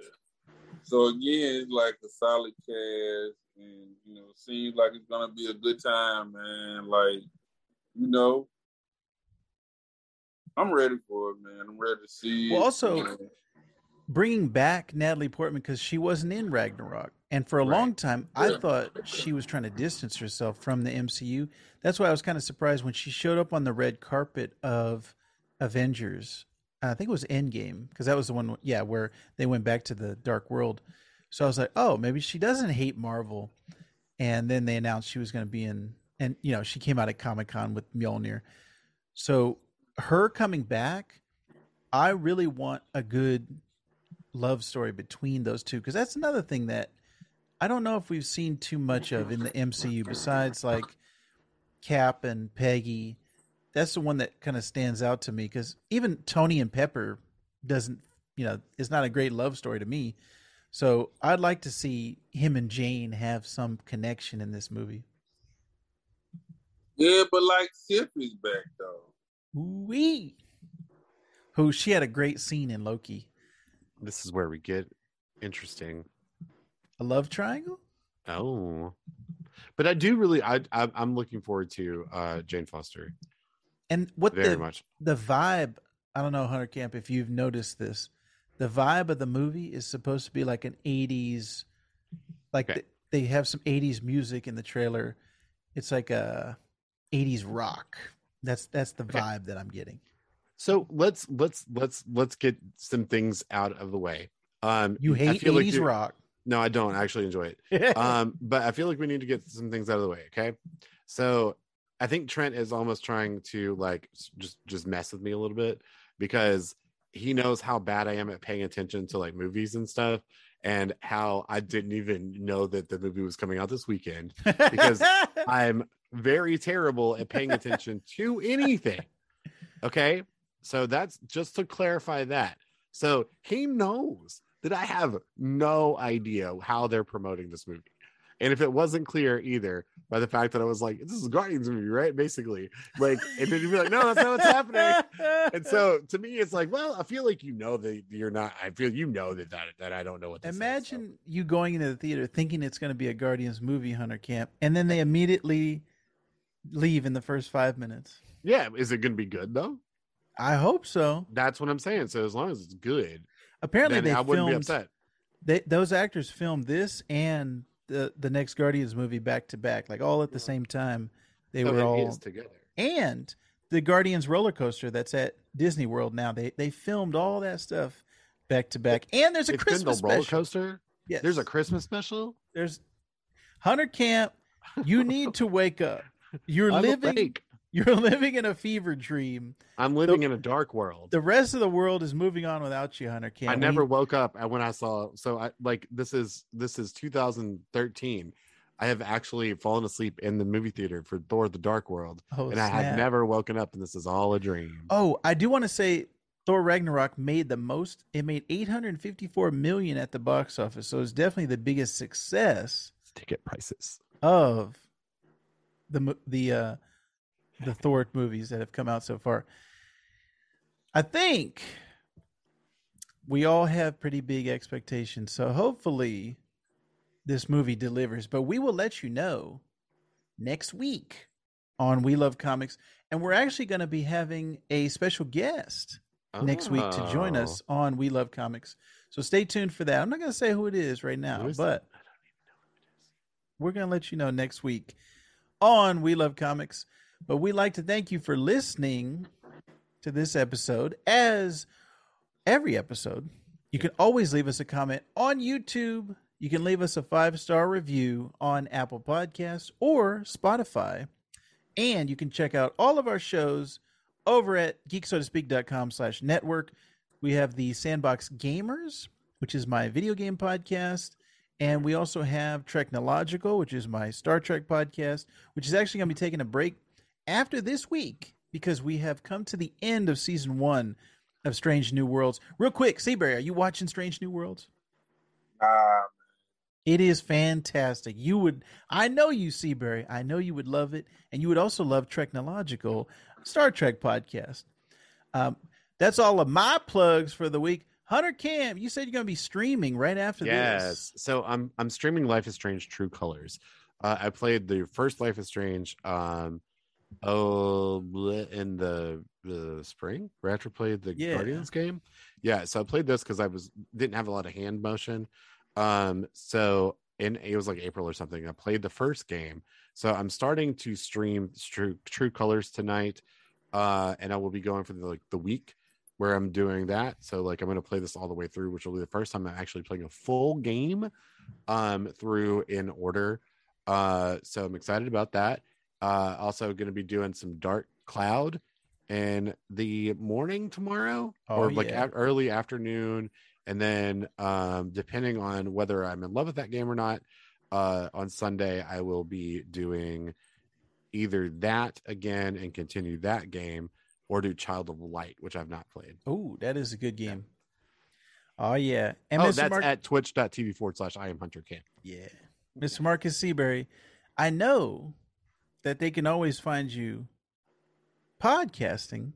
So again, it's like a solid cast, and you know, it seems like it's gonna be a good time, man. Like, you know, I'm ready for it, man. I'm ready to see. Well, also- man. bringing back Natalie Portman because she wasn't in Ragnarok, and for a Right. long time I thought she was trying to distance herself from the MCU. That's why I was kind of surprised when she showed up on the red carpet of Avengers. I think it was Endgame because that was the one, yeah, where they went back to the Dark World. So I was like, oh, maybe she doesn't hate Marvel. And then they announced she was going to be in, and you know, she came out at Comic Con with Mjolnir. So her coming back, I really want a good love story between those two because that's another thing that I don't know if we've seen too much of in the MCU besides like Cap and Peggy. That's the one that kind of stands out to me because even Tony and Pepper doesn't, you know, it's not a great love story to me. So I'd like to see him and Jane have some connection in this movie. yeah, but like Sif is back though. Wee. Who she had a great scene in Loki. This is where we get interesting. A love triangle? Oh, but I do really. I, I I'm looking forward to uh Jane Foster And what very the much. the vibe i don't know hunter camp if you've noticed this the vibe of the movie is supposed to be like an 80s like Okay. th- they have some 80s music in the trailer it's like a 80s rock that's that's the Okay. vibe that i'm getting So let's let's let's let's get some things out of the way. Um, you hate feel 80s like rock No, I don't. I actually enjoy it. um, but I feel like we need to get some things out of the way. Okay, so I think Trent is almost trying to like just just mess with me a little bit because he knows how bad I am at paying attention to like movies and stuff, and how I didn't even know that the movie was coming out this weekend. because I'm very terrible at paying attention to anything. Okay. So that's just to clarify that. So he knows that I have no idea how they're promoting this movie. And if it wasn't clear either by the fact that I was like, this is a Guardians movie, right? Basically, like, and then you'd be like, no, that's not what's happening. And so to me, it's like, well, I feel like you know that you're not, I feel you know that that, that I don't know what this is, so. imagine you going into the theater thinking it's going to be a guardians movie hunter camp and then they immediately leave in the first five minutes Yeah. Is it going to be good though? i hope so That's what I'm saying. So as long as it's good, apparently they I wouldn't be filmed upset. they, those actors filmed this and the the next Guardians movie back to back, like all at the same time. They So were all together. and the Guardians roller coaster that's at Disney World now. They they filmed all that stuff back to back. And there's a It's Christmas the roller special. coaster. Yes, There's a Christmas special. there's Hunter Camp. You need to wake up. You're I'm living. awake. You're living in a fever dream. I'm living in a dark world. The rest of the world is moving on without you, Hunter Camp. I We- never woke up when I saw so I like this is this is 2013. I have actually fallen asleep in the movie theater for Thor: The Dark World, Oh, and I have never woken up, and this is all a dream. Oh, I do want to say Thor Ragnarok made the most. It made 854 million at the box office, so it's definitely the biggest success Ticket prices. of the mo- the uh the Thor movies that have come out so far. I think we all have pretty big expectations, so hopefully this movie delivers. But we will let you know next week on We Love Comics, and we're actually going to be having a special guest next week to join Oh. us on We Love Comics. So stay tuned for that. I'm not going to say who it is right now, is but we're going to let you know next week on We Love Comics. But we'd like to thank you for listening to this episode. As every episode, you can always leave us a comment on YouTube. You can leave us a five star review on Apple Podcasts or Spotify. And you can check out all of our shows over at geeksodaspeak.com slash network. We have the Sandbox Gamers, which is my video game podcast. And we also have Technological, which is my Star Trek podcast, which is actually going to be taking a break after this week because we have come to the end of season one of Strange New Worlds. Real quick, Seabury, are you watching Strange New Worlds? Nah, It is fantastic. You would, I know you, Seabury. I know you would love it, and you would also love Technological Star Trek podcast. Um, that's all of my plugs for the week. Hunter Cam, you said you're going to be streaming right after Yes. this. Yes. So I'm I'm streaming Life is Strange True Colors. Uh, I played the first Life is Strange um Oh, in the the spring, after played the Yeah. Guardians game. Yeah, so I played this because I was didn't have a lot of hand motion. Um, so in it was like April or something. I played the first game, so I'm starting to stream True True Colors tonight, uh, and I will be going for the, like the week where I'm doing that. So like I'm going to play this all the way through, which will be the first time I'm actually playing a full game, um, through in order. Uh, so I'm excited about that. Uh, also going to be doing some Dark Cloud in the morning tomorrow, Oh, or like yeah. a- early afternoon, and then um, depending on whether I'm in love with that game or not, uh, on Sunday I will be doing either that again and continue that game, or do Child of Light, which I've not played. Oh, that is a good game. Oh yeah, and oh, Mr. that's Mark, at twitch.tv forward slash I am Hunter Camp. yeah, Mr. Marcus Seabury. I know that they can always find you podcasting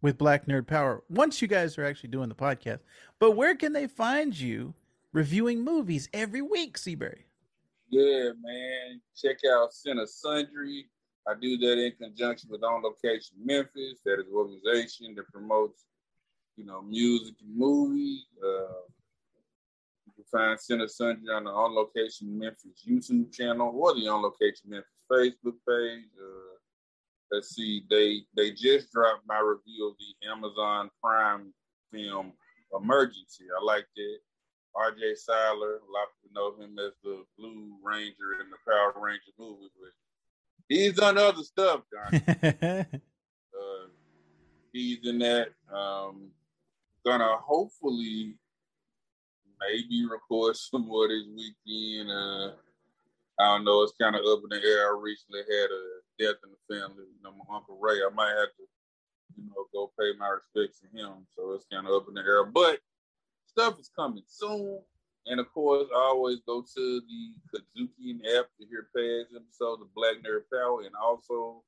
with Black Nerd Power once you guys are actually doing the podcast. But where can they find you reviewing movies every week, Seabury? Yeah, man. Check out Center Sundry. I do that in conjunction with On Location Memphis. That is an organization that promotes, you know, music and movies. Uh, you can find Center Sundry on the On Location Memphis YouTube channel or the On Location Memphis Facebook page. Uh, let's see, they they just dropped my review of the Amazon Prime film Emergency. I liked it. R.J. Cyler, a lot of people know him as the Blue Ranger in the Power Ranger movie, but he's done other stuff, Don. uh, he's in that. Um, gonna hopefully maybe record some more this weekend. Uh, I don't know. It's kind of up in the air. I recently had a death in the family. You know, my uncle Ray. I might have to, you know, go pay my respects to him. So it's kind of up in the air. But stuff is coming soon. And of course, I always go to the Kazuki app to hear past episodes of Black Nerd Power. And also,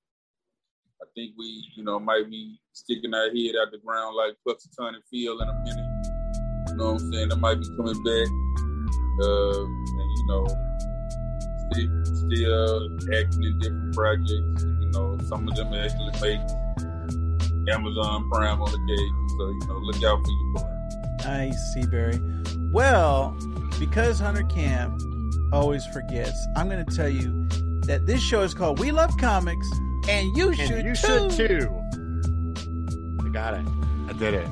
I think we, you know, might be sticking our head out the ground like Punxsutawney Phil in a minute. You know what I'm saying? I might be coming back. Uh, and, you know, still, still acting in different projects. You know, some of them actually make Amazon Prime on the occasion. So, you know, look out for your boy. Nice, Seabury. Well, because Hunter Camp always forgets, I'm going to tell you that this show is called We Love Comics, and you And should you too. should too. I got it. I did it.